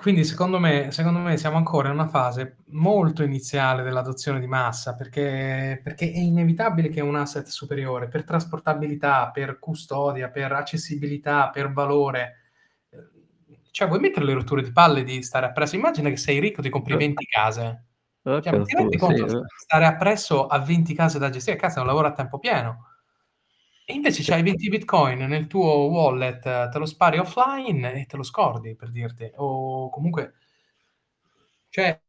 [SPEAKER 2] Quindi secondo me, secondo me siamo ancora in una fase molto iniziale dell'adozione di massa, perché, perché è inevitabile che un asset superiore, per trasportabilità, per custodia, per accessibilità, per valore, cioè vuoi mettere le rotture di palle di stare appresso? Immagina che sei ricco, ti compri 20 case. Cioè, ti rendi conto sì. stare appresso a 20 case da gestire? Cazzo, è un lavoro a tempo pieno. E invece c'hai 20 bitcoin nel tuo wallet, te lo spari offline e te lo scordi, per dirti. O comunque... Cioè,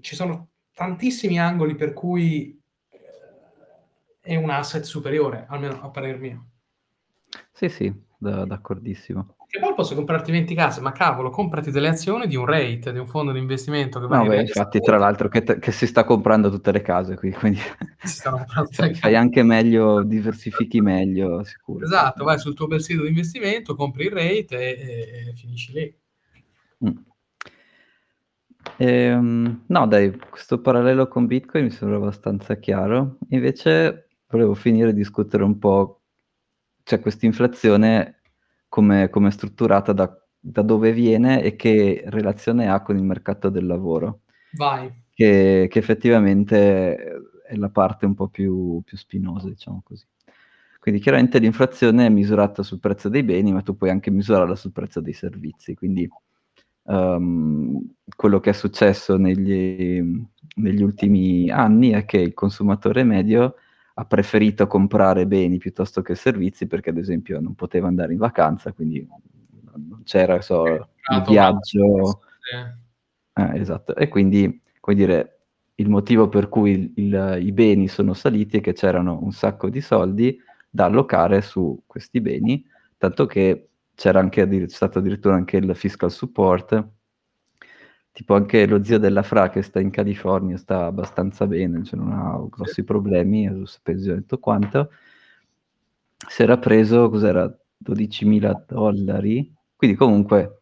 [SPEAKER 2] ci sono tantissimi angoli per cui eh, è un asset superiore, almeno a parer mio.
[SPEAKER 1] Sì, sì, d'accordissimo.
[SPEAKER 2] E poi posso comprarti 20 case, ma cavolo, comprati delle azioni di un rate, di un fondo di investimento
[SPEAKER 1] che no, beh, infatti, tra l'altro, che, te, che, si sta comprando tutte le case qui, quindi fai anche meglio, diversifichi meglio, sicuro.
[SPEAKER 2] Esatto, vai sul tuo bel sito di investimento, compri il rate e, e, e finisci lì. Mm.
[SPEAKER 1] Ehm, no dai, questo parallelo con Bitcoin mi sembra abbastanza chiaro. Invece volevo finire di discutere un po', cioè quest'inflazione come come è strutturata, da da dove viene e che relazione ha con il mercato del lavoro.
[SPEAKER 2] Vai.
[SPEAKER 1] Che che effettivamente è la parte un po' più più spinosa, diciamo così. Quindi chiaramente l'inflazione è misurata sul prezzo dei beni, ma tu puoi anche misurarla sul prezzo dei servizi. Quindi, uhm, quello che è successo negli negli ultimi anni è che il consumatore medio ha preferito comprare beni piuttosto che servizi, perché ad esempio non poteva andare in vacanza, quindi non c'era so, il viaggio eh, esatto. E quindi, come dire, il motivo per cui il i beni sono saliti è che c'erano un sacco di soldi da allocare su questi beni, tanto che c'era anche stato addirittura anche il fiscal support. Tipo anche lo zio della Fra che sta in California sta abbastanza bene, cioè non ha grossi problemi, ha pensione e tutto quanto. Si era preso, cos'era, $12.000, quindi comunque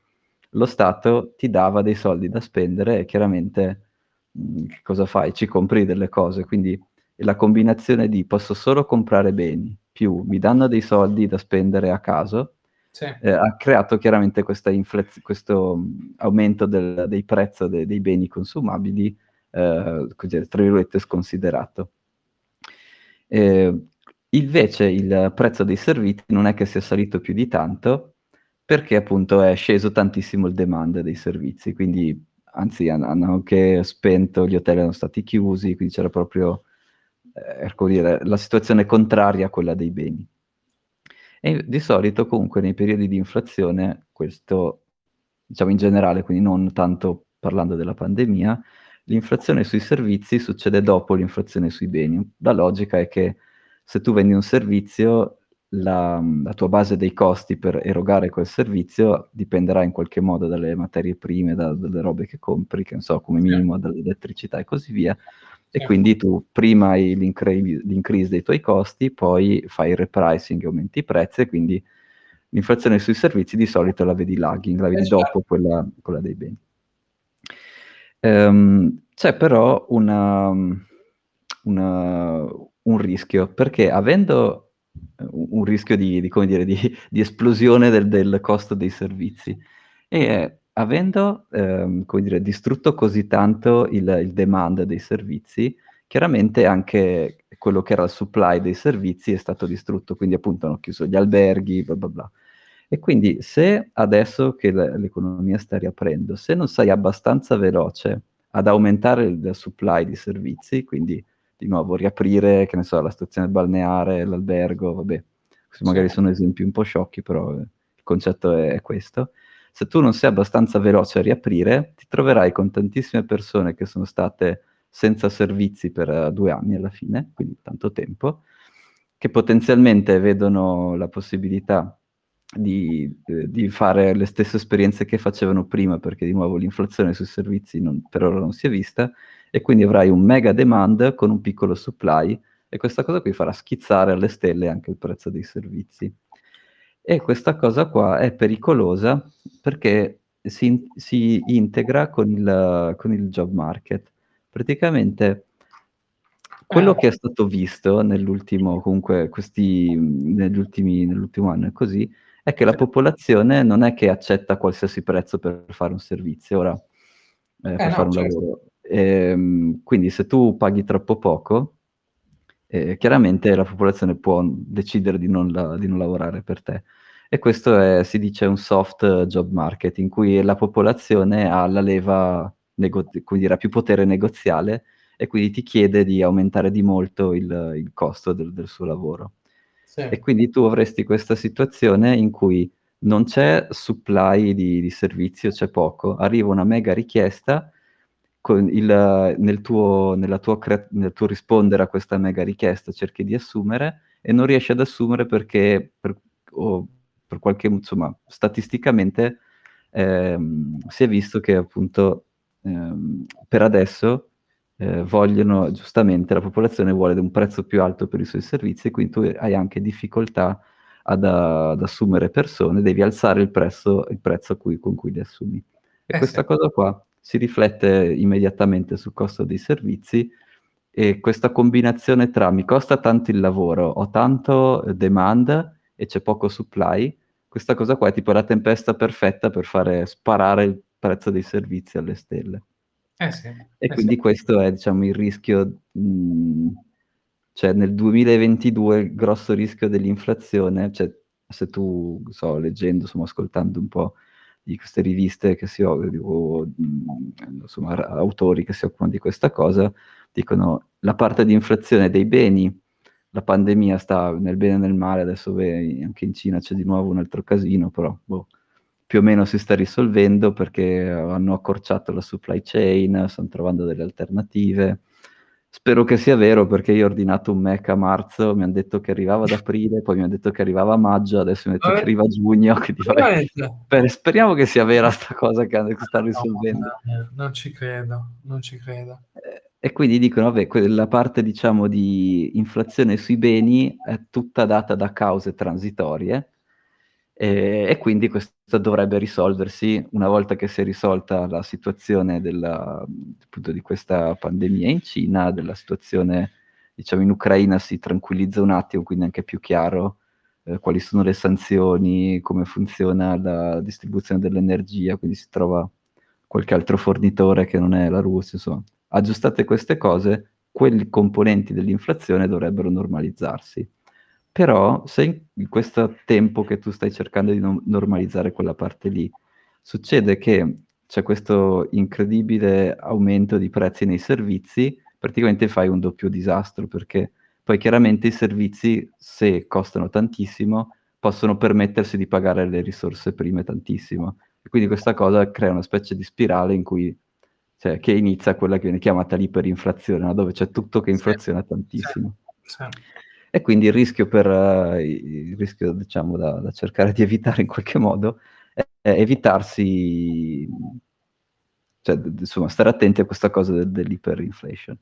[SPEAKER 1] lo Stato ti dava dei soldi da spendere e chiaramente, che cosa fai? Ci compri delle cose. Quindi la combinazione di: posso solo comprare beni, più mi danno dei soldi da spendere a caso,
[SPEAKER 2] Sì.
[SPEAKER 1] ehm, ha creato chiaramente inflaz questo, mhmm, aumento del dei prezzo de dei beni consumabili, ehm, così tra virgolette "sconsiderato". Ehm, invece il prezzo dei servizi non è che sia salito più di tanto, perché appunto è sceso tantissimo il demand dei servizi, quindi anzi han hanno anche spento, gli hotel erano stati chiusi, quindi c'era proprio, ecco dire, la situazione contraria a quella dei beni. E di solito comunque nei periodi di inflazione, questo diciamo in generale, quindi non tanto parlando della pandemia, l'inflazione sui servizi succede dopo l'inflazione sui beni. La logica è che se tu vendi un servizio, la la tua base dei costi per erogare quel servizio dipenderà in qualche modo dalle materie prime, da dalle robe che compri, che ne so, come minimo dall'elettricità e così via. E quindi tu prima hai l'increvi l'increase dei tuoi costi, poi fai il repricing aumenti i prezzi e quindi l'inflazione sui servizi di solito la vedi lagging, la vedi
[SPEAKER 2] cer
[SPEAKER 1] dopo quella quella dei beni. Ehm, c'è però una una un rischio, perché avendo, un rischio di di come dire, di di esplosione del del costo dei servizi e avendo, ehm, come dire, distrutto così tanto il il demand dei servizi, chiaramente anche quello che era il supply dei servizi è stato distrutto, quindi appunto hanno chiuso gli alberghi, bla bla bla. E quindi se adesso che l'economia sta riaprendo, se non sei abbastanza veloce ad aumentare il supply di servizi, quindi di nuovo riaprire, che ne so, la stazione balneare, l'albergo, vabbè, questi magari sono esempi un po' sciocchi, però il concetto è questo. Se tu non sei abbastanza veloce a riaprire, ti troverai con tantissime persone che sono state senza servizi per 2 anni alla fine, quindi tanto tempo, che potenzialmente vedono la possibilità di ehm, di fare le stesse esperienze che facevano prima, perché di nuovo l'inflazione sui servizi non per ora non si è vista, e quindi avrai un mega demand con un piccolo supply e questa cosa qui farà schizzare alle stelle anche il prezzo dei servizi. E questa cosa qua è pericolosa perché si si integra con il con il job market. Praticamente quello
[SPEAKER 2] Eh.
[SPEAKER 1] che è stato visto nell'ultimo comunque questi negli ultimi nell'ultimo anno e così, è che la popolazione non è che accetta qualsiasi prezzo per fare un servizio. Ora, ehm,
[SPEAKER 2] Eh
[SPEAKER 1] per
[SPEAKER 2] no,
[SPEAKER 1] fare un
[SPEAKER 2] cer
[SPEAKER 1] lavoro. Ehm, quindi se tu paghi troppo poco, ehm, chiaramente la popolazione può decidere di non la di non lavorare per te. E questo è si dice un soft job market, in cui la popolazione ha la leva nego dire, ha più potere negoziale e quindi ti chiede di aumentare di molto il il costo del del suo lavoro. E
[SPEAKER 2] Sì.
[SPEAKER 1] quindi tu avresti questa situazione in cui non c'è supply di di servizio, c'è poco, arriva una mega richiesta il nel tuo nella tua crea nel tuo rispondere a questa mega richiesta cerchi di assumere e non riesci ad assumere perché per o per qualche insomma, statisticamente, ehm, si è visto che appunto, ehm, per adesso, ehm, vogliono giustamente la popolazione vuole un prezzo più alto per i suoi servizi e quindi tu hai anche difficoltà ad ad assumere persone, devi alzare il prezzo il prezzo cui con cui li assumi. E
[SPEAKER 2] Eh sì.
[SPEAKER 1] questa cosa qua si riflette immediatamente sul costo dei servizi e questa combinazione tra mi costa tanto il lavoro, ho tanto demand e c'è poco supply, questa cosa qua è tipo la tempesta perfetta per fare sparare il prezzo dei servizi alle stelle.
[SPEAKER 2] Eh sì,
[SPEAKER 1] e
[SPEAKER 2] eh
[SPEAKER 1] quindi
[SPEAKER 2] sì.
[SPEAKER 1] questo è diciamo il rischio, mh, cioè nel 2022 il grosso rischio dell'inflazione, cioè se tu, so, leggendo, insomma, ascoltando un po' di queste riviste che si o, insomma, autori che si occupano di questa cosa, dicono la parte di inflazione dei beni, la pandemia sta nel bene e nel male, adesso beh, anche in Cina c'è di nuovo un altro casino, però boh, più o meno si sta risolvendo perché hanno accorciato la supply chain, stanno trovando delle alternative. Spero che sia vero perché io ho ordinato un Mac a marzo, mi hanno detto che arrivava ad aprile, poi mi hanno detto che arrivava a maggio, adesso mi hanno detto che arriva a giugno. Vai... Beh, speriamo che sia vera sta cosa che, che sta risolvendo.
[SPEAKER 2] No, non ci credo, non ci credo.
[SPEAKER 1] Eh, e quindi dicono, vabbè, la parte diciamo di inflazione sui beni è tutta data da cause transitorie e, e quindi questo dovrebbe risolversi una volta che si è risolta la situazione della, appunto, di questa pandemia in Cina, della situazione diciamo in Ucraina si tranquillizza un attimo, quindi è anche più chiaro eh, quali sono le sanzioni, come funziona la distribuzione dell'energia, quindi si trova qualche altro fornitore che non è la Russia, insomma. Aggiustate queste cose, quei componenti dell'inflazione dovrebbero normalizzarsi. Però se in questo tempo che tu stai cercando di no- normalizzare quella parte lì, succede che c'è questo incredibile aumento di prezzi nei servizi, praticamente fai un doppio disastro, perché poi chiaramente i servizi, se costano tantissimo, possono permettersi di pagare le risorse prime tantissimo. E quindi questa cosa crea una specie di spirale in cui, cioè, che inizia quella che viene chiamata l'iperinflazione, no? dove c'è tutto che inflaziona sì, tantissimo. Sì. E quindi il rischio, per, uh, il rischio diciamo, da, da, cercare di evitare in qualche modo è, è evitarsi, cioè, insomma, stare attenti a questa cosa de, dell'iperinflation.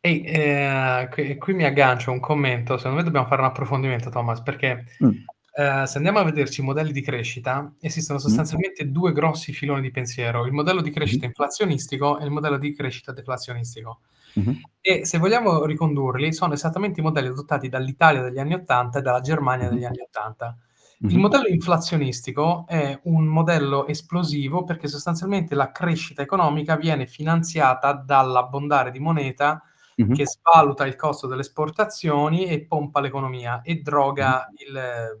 [SPEAKER 2] Ehi, eh, qui, qui, mi aggancio un commento, secondo me dobbiamo fare un approfondimento, Thomas, perché mm. eh, se andiamo a vederci i modelli di crescita, esistono mm. sostanzialmente mm. due grossi filoni di pensiero, il modello di crescita mm. inflazionistico e il modello di crescita deflazionistico. Mm-hmm. E se vogliamo ricondurli, sono esattamente i modelli adottati dall'Italia degli anni 80 e dalla Germania degli anni 80. Mm-hmm. Il modello inflazionistico è un modello esplosivo perché sostanzialmente la crescita economica viene finanziata dall'abbondare di moneta mm-hmm. che svaluta il costo delle esportazioni e pompa l'economia e droga il,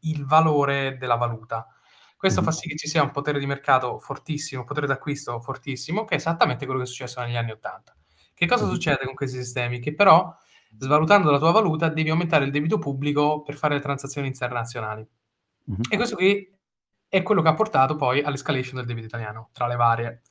[SPEAKER 2] il valore della valuta. Questo fa sì che ci sia un potere di mercato fortissimo, un potere d'acquisto fortissimo, che è esattamente quello che è successo negli anni 80. Che cosa succede con questi sistemi? Che però, svalutando la tua valuta, devi aumentare il debito pubblico per fare le transazioni internazionali. Mm-hmm. E questo qui è quello che ha portato poi all'escalation del debito italiano, tra le varie.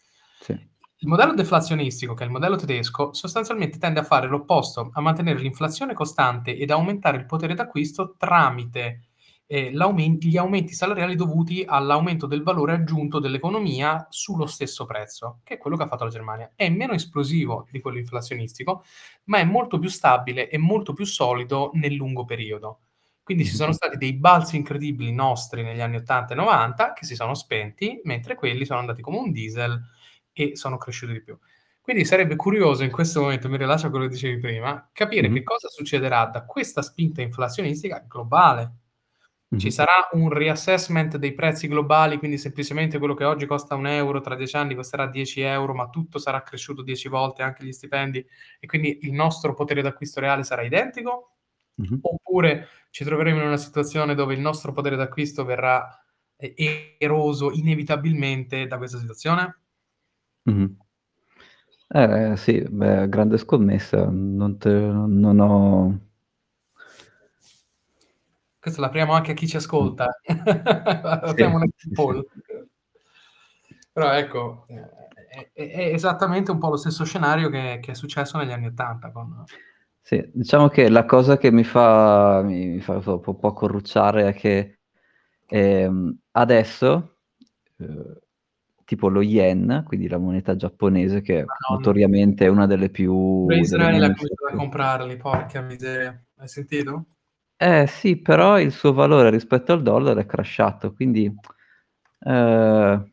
[SPEAKER 2] Sì. Il modello deflazionistico, che è il modello tedesco, sostanzialmente tende a fare l'opposto, a mantenere l'inflazione costante ed aumentare il potere d'acquisto tramite eh, gli aumenti salariali dovuti all'aumento del valore aggiunto dell'economia sullo stesso prezzo, che è quello che ha fatto la Germania. È meno esplosivo di quello inflazionistico, ma è molto più stabile e molto più solido nel lungo periodo. Quindi ci sono stati dei balzi incredibili nostri negli anni 80 e 90 che si sono spenti, mentre quelli sono andati come un diesel e sono cresciuti di più. Quindi sarebbe curioso in questo momento, mi rilascio a quello che dicevi prima, capire mm-hmm. che cosa succederà da questa spinta inflazionistica globale ci sarà un reassessment dei prezzi globali, quindi semplicemente quello che oggi costa un euro tra dieci anni costerà 10 euro, ma tutto sarà cresciuto 10 volte, anche gli stipendi, e quindi il nostro potere d'acquisto reale sarà identico? Mm-hmm. Oppure ci troveremo in una situazione dove il nostro potere d'acquisto verrà eh, eroso inevitabilmente da questa situazione?
[SPEAKER 1] Mm-hmm. Eh, sì, beh, grande scommessa. Non, te, non ho
[SPEAKER 2] questo l'apriamo anche a chi ci ascolta. Apriamo un poll. Però ecco, è, è, esattamente un po' lo stesso scenario che, che è successo negli anni Ottanta. Con...
[SPEAKER 1] Sì, diciamo che la cosa che mi fa, mi fa un po', corrucciare è che eh, adesso, eh, tipo lo yen, quindi la moneta giapponese, che notoriamente è una delle più...
[SPEAKER 2] Israele ha cominciato a comprarli, porca miseria. Hai sentito?
[SPEAKER 1] Eh sì, però il suo valore rispetto al dollaro è crashato, quindi eh,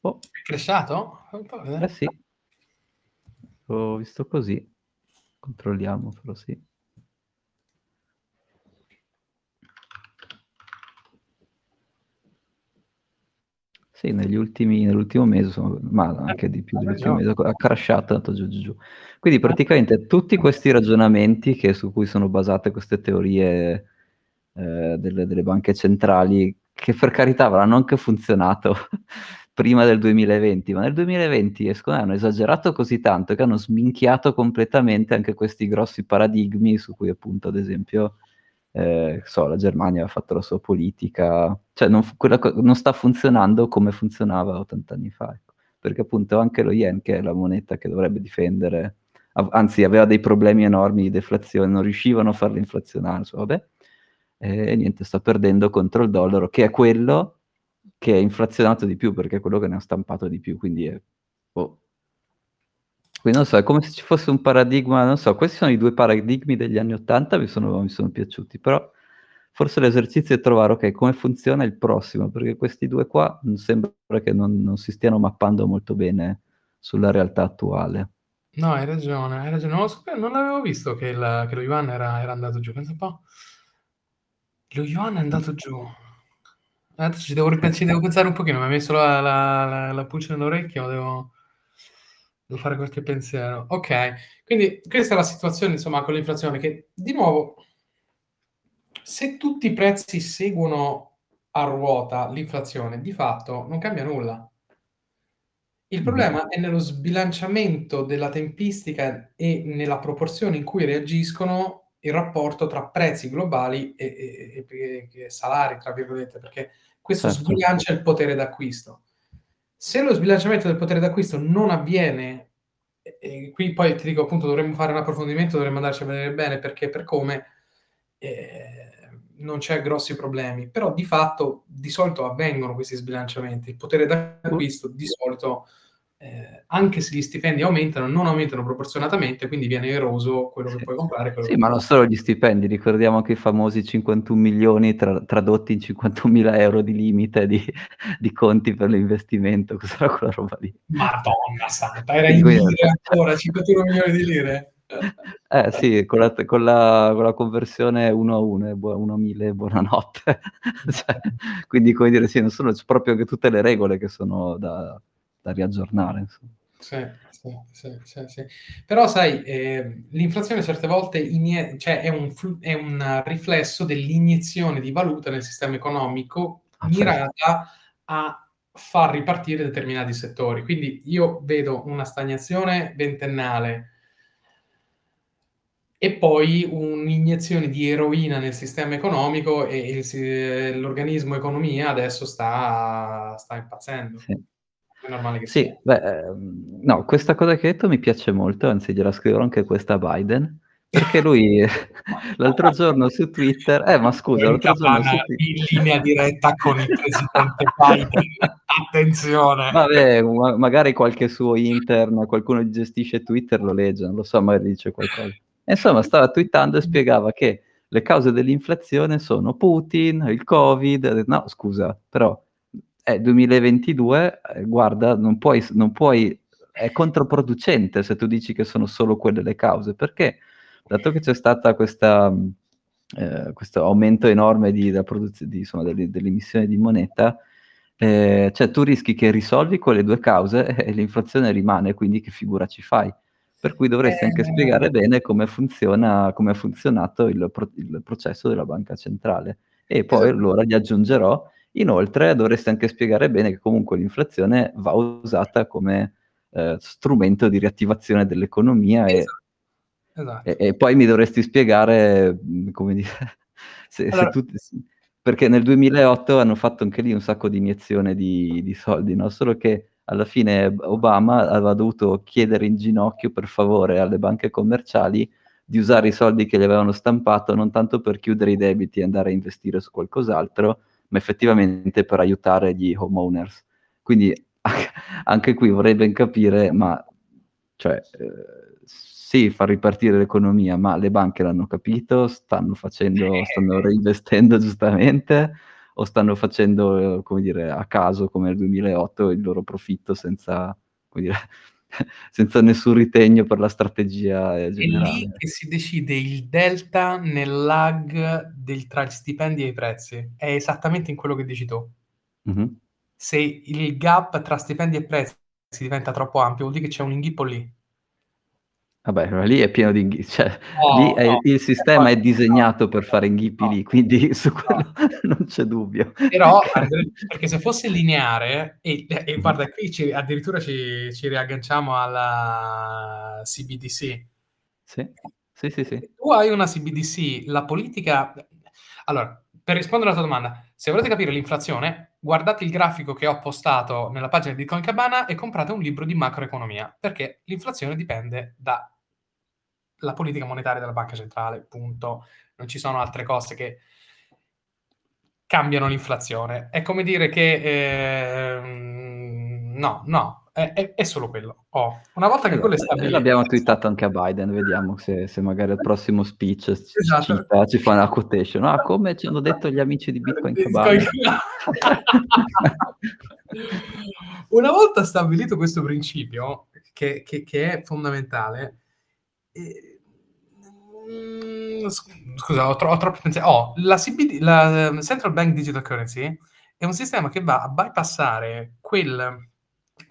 [SPEAKER 1] Oh.
[SPEAKER 2] È cresciato?
[SPEAKER 1] Eh sì. Ho visto così. Controlliamo, però sì. Sì, negli ultimi, nell'ultimo mese, sono, ma anche di più dell'ultimo mese, ha crashato, è andato giù, giù, giù. Quindi praticamente tutti questi ragionamenti che, su cui sono basate queste teorie eh, delle, delle, banche centrali, che per carità avranno anche funzionato prima del 2020, ma nel 2020 secondo me hanno esagerato così tanto che hanno sminchiato completamente anche questi grossi paradigmi su cui appunto ad esempio eh, so, la Germania ha fatto la sua politica, cioè non, co- non sta funzionando come funzionava 80 anni fa, ecco. perché appunto anche lo yen, che è la moneta che dovrebbe difendere, anzi aveva dei problemi enormi di deflazione, non riuscivano a farla inflazionare, so, vabbè, e niente, sta perdendo contro il dollaro, che è quello che è inflazionato di più, perché è quello che ne ha stampato di più, quindi è... Oh, quindi non so, è come se ci fosse un paradigma, non so, questi sono i due paradigmi degli anni Ottanta, mi mi sono piaciuti, però forse l'esercizio è trovare, ok, come funziona il prossimo, perché questi due qua sembra che non, non si stiano mappando molto bene sulla realtà attuale.
[SPEAKER 2] No, hai ragione, hai ragione. Non, so, non l'avevo visto che, il, che lo Yuan era, era, andato giù. Pensa un po'. Lo Yuan è andato giù. Adesso ci devo, ci devo pensare un pochino. Mi ha messo la, la, la, la pulce nell'orecchio, devo... Devo fare qualche pensiero. Ok, quindi questa è la situazione, insomma, con l'inflazione, che di nuovo, se tutti i prezzi seguono a ruota l'inflazione, di fatto non cambia nulla. Il problema mm. è nello sbilanciamento della tempistica e nella proporzione in cui reagiscono il rapporto tra prezzi globali e, e, e, e salari, tra virgolette, perché questo certo. sbilancia il potere d'acquisto. Se lo sbilanciamento del potere d'acquisto non avviene, e qui poi ti dico appunto dovremmo fare un approfondimento, dovremmo andarci a vedere bene perché per come eh, non c'è grossi problemi, però di fatto di solito avvengono questi sbilanciamenti, il potere d'acquisto di solito eh, anche se gli stipendi aumentano, non aumentano proporzionatamente, quindi viene eroso quello che puoi comprare.
[SPEAKER 1] Sì, ma non solo gli stipendi, ricordiamo anche i famosi 51 milioni tra- tradotti in 51 mila euro di limite di, di conti per l'investimento, cos'era quella roba lì?
[SPEAKER 2] Madonna santa, era in lire ancora, 51 milioni di lire?
[SPEAKER 1] Eh sì, con la, con la, con la conversione 1 a 1, 1 a 1000, buonanotte. cioè, quindi, come dire, sì, non sono proprio che tutte le regole che sono da da riaggiornare.
[SPEAKER 2] Sì, sì, sì, Però sai, eh, l'inflazione certe volte inie- cioè è, un fl- è, un riflesso dell'iniezione di valuta nel sistema economico ah, certo. mirata a far ripartire determinati settori. Quindi io vedo una stagnazione ventennale e poi un'iniezione di eroina nel sistema economico e il, l'organismo economia adesso sta, sta impazzendo. Sì. È normale che
[SPEAKER 1] sì, sia. Beh, ehm, no, questa cosa che hai detto mi piace molto, anzi gliela scriverò anche questa a Biden, perché lui l'altro giorno su Twitter, eh ma scusa, l'altro giorno su
[SPEAKER 2] Twitter... in linea diretta con il presidente Biden, attenzione!
[SPEAKER 1] Vabbè, ma- magari qualche suo intern, qualcuno gestisce Twitter lo legge, non lo so, magari dice qualcosa. Insomma, stava twittando e spiegava che le cause dell'inflazione sono Putin, il Covid, no scusa, però è 2022, eh, guarda, non puoi, non puoi, è controproducente se tu dici che sono solo quelle le cause, perché dato che c'è stato eh, questo aumento enorme di, produz- di, insomma, delle, dell'emissione di moneta, eh, cioè tu rischi che risolvi quelle due cause e l'inflazione rimane, quindi che figura ci fai? Per cui dovresti anche spiegare bene come funziona, come ha funzionato il, pro- il processo della banca centrale. E poi esatto. allora gli aggiungerò Inoltre dovreste anche spiegare bene che comunque l'inflazione va usata come eh, strumento di riattivazione dell'economia esatto. E, esatto. E, e, poi mi dovresti spiegare, mm, come dire, se, allora, se tu, perché nel 2008 hanno fatto anche lì un sacco di iniezione di, di soldi, no? solo che alla fine Obama aveva dovuto chiedere in ginocchio per favore alle banche commerciali di usare i soldi che gli avevano stampato non tanto per chiudere i debiti e andare a investire su qualcos'altro, ma effettivamente per aiutare gli homeowners. Quindi anche qui vorrei ben capire, ma cioè, eh, sì, far ripartire l'economia, ma le banche l'hanno capito, stanno facendo, stanno reinvestendo giustamente, o stanno facendo, come dire, a caso come nel 2008 il loro profitto senza, come dire, senza nessun ritegno per la strategia generale.
[SPEAKER 2] È lì che si decide il delta nel lag del, tra gli stipendi e i prezzi. È esattamente in quello che dici tu.
[SPEAKER 1] Mm-hmm.
[SPEAKER 2] Se il gap tra stipendi e prezzi diventa troppo ampio, vuol dire che c'è un inghippo lì.
[SPEAKER 1] Vabbè, ma lì è pieno di inghippi, cioè no, lì è, no, il sistema è disegnato no, per fare inghippi lì, quindi su quello non c'è dubbio.
[SPEAKER 2] Però, perché se fosse lineare, e, e guarda, qui ci, addirittura ci, ci, riagganciamo alla CBDC.
[SPEAKER 1] Sì, sì, sì, sì.
[SPEAKER 2] Tu hai una CBDC, la politica... Allora, per rispondere alla tua domanda, se volete capire l'inflazione, guardate il grafico che ho postato nella pagina di Coincabana e comprate un libro di macroeconomia, perché l'inflazione dipende da la politica monetaria della banca centrale, punto. Non ci sono altre cose che cambiano l'inflazione. È come dire che eh, no, no, è, è, solo quello. Oh, una volta che quello è
[SPEAKER 1] stabilito... L'abbiamo twittato anche a Biden, vediamo se, se magari al prossimo speech esatto. cita, ci fa una quotation. Ah, come ci hanno detto gli amici di Bitcoin Cabana.
[SPEAKER 2] una volta stabilito questo principio, che, che, che è fondamentale, eh, mm, scusa, ho, tro- ho troppo pensato. Oh, la, CBD, la ehm, Central Bank Digital Currency è un sistema che va a bypassare quel,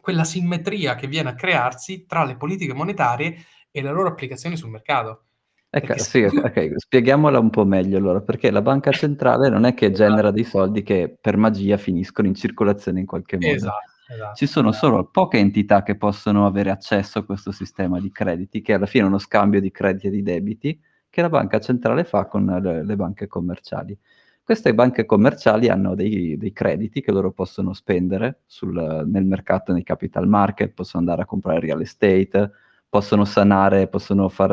[SPEAKER 2] quella simmetria che viene a crearsi tra le politiche monetarie e le loro applicazioni sul mercato.
[SPEAKER 1] Ecco, sì, okay. spieghiamola un po' meglio allora, perché la banca centrale non è che genera dei soldi che per magia finiscono in circolazione in qualche modo.
[SPEAKER 2] Esatto. Esatto,
[SPEAKER 1] Ci sono esatto. solo poche entità che possono avere accesso a questo sistema di crediti, che alla fine è uno scambio di crediti e di debiti, che la banca centrale fa con le, le banche commerciali. Queste banche commerciali hanno dei, dei crediti che loro possono spendere sul, nel mercato, nei capital market, possono andare a comprare real estate, possono sanare, possono far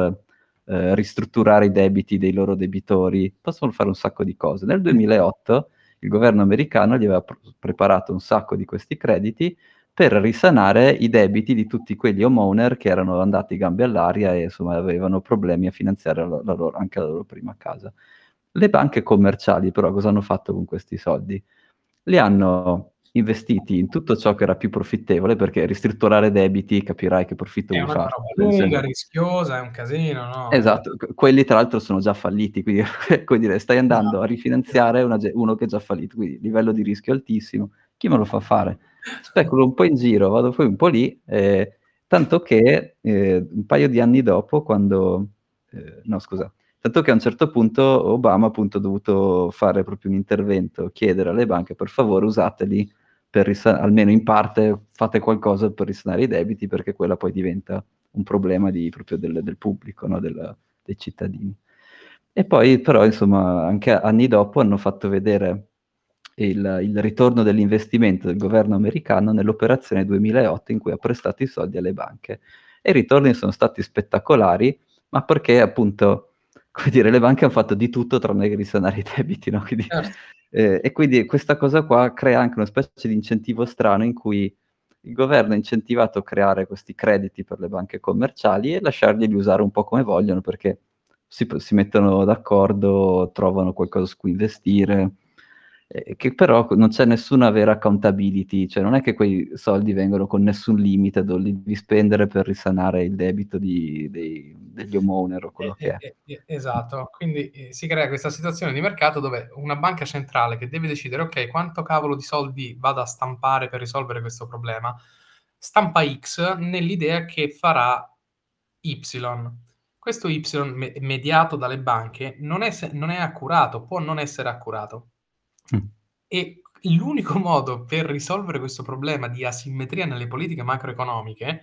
[SPEAKER 1] eh, ristrutturare i debiti dei loro debitori, possono fare un sacco di cose. Nel 2008 il governo americano gli aveva pr- preparato un sacco di questi crediti per risanare i debiti di tutti quegli homeowner che erano andati gambe all'aria e insomma avevano problemi a finanziare la, la loro, anche la loro prima casa. Le banche commerciali però cosa hanno fatto con questi soldi? Li hanno investiti in tutto ciò che era più profittevole, perché ristrutturare debiti capirai che profitto
[SPEAKER 2] vuoi fare. È una lunga, rischiosa, è un casino, no?
[SPEAKER 1] Esatto, quelli tra l'altro sono già falliti, quindi dire, stai andando a rifinanziare una, uno che è già fallito, quindi livello di rischio altissimo. Chi me lo fa fare? Speculo un po' in giro, vado poi un po' lì, eh, tanto che eh, un paio di anni dopo, quando... Eh, no, scusa, Tanto che a un certo punto Obama appunto ha dovuto fare proprio un intervento, chiedere alle banche per favore usateli per risan- almeno in parte fate qualcosa per risanare i debiti perché quella poi diventa un problema di, proprio del, del pubblico, no? del, dei cittadini. E poi però insomma anche anni dopo hanno fatto vedere il, il, ritorno dell'investimento del governo americano nell'operazione 2008 in cui ha prestato i soldi alle banche. E i ritorni sono stati spettacolari, ma perché appunto, come dire, le banche hanno fatto di tutto tranne che risanare i debiti, no? Quindi certo. Eh, e quindi questa cosa qua crea anche una specie di incentivo strano in cui il governo ha incentivato a creare questi crediti per le banche commerciali e lasciarglieli usare un po' come vogliono perché si, si mettono d'accordo, trovano qualcosa su cui investire eh, che però non c'è nessuna vera accountability, cioè non è che quei soldi vengono con nessun limite, li devi spendere per risanare il debito di, dei, degli homeowner o quello eh, che è.
[SPEAKER 2] Eh, eh, esatto, quindi si crea questa situazione di mercato dove una banca centrale che deve decidere, ok, quanto cavolo di soldi vado a stampare per risolvere questo problema, stampa X nell'idea che farà Y. Questo Y me- mediato dalle banche non è, non è accurato, può non essere accurato Mm. E l'unico modo per risolvere questo problema di asimmetria nelle politiche macroeconomiche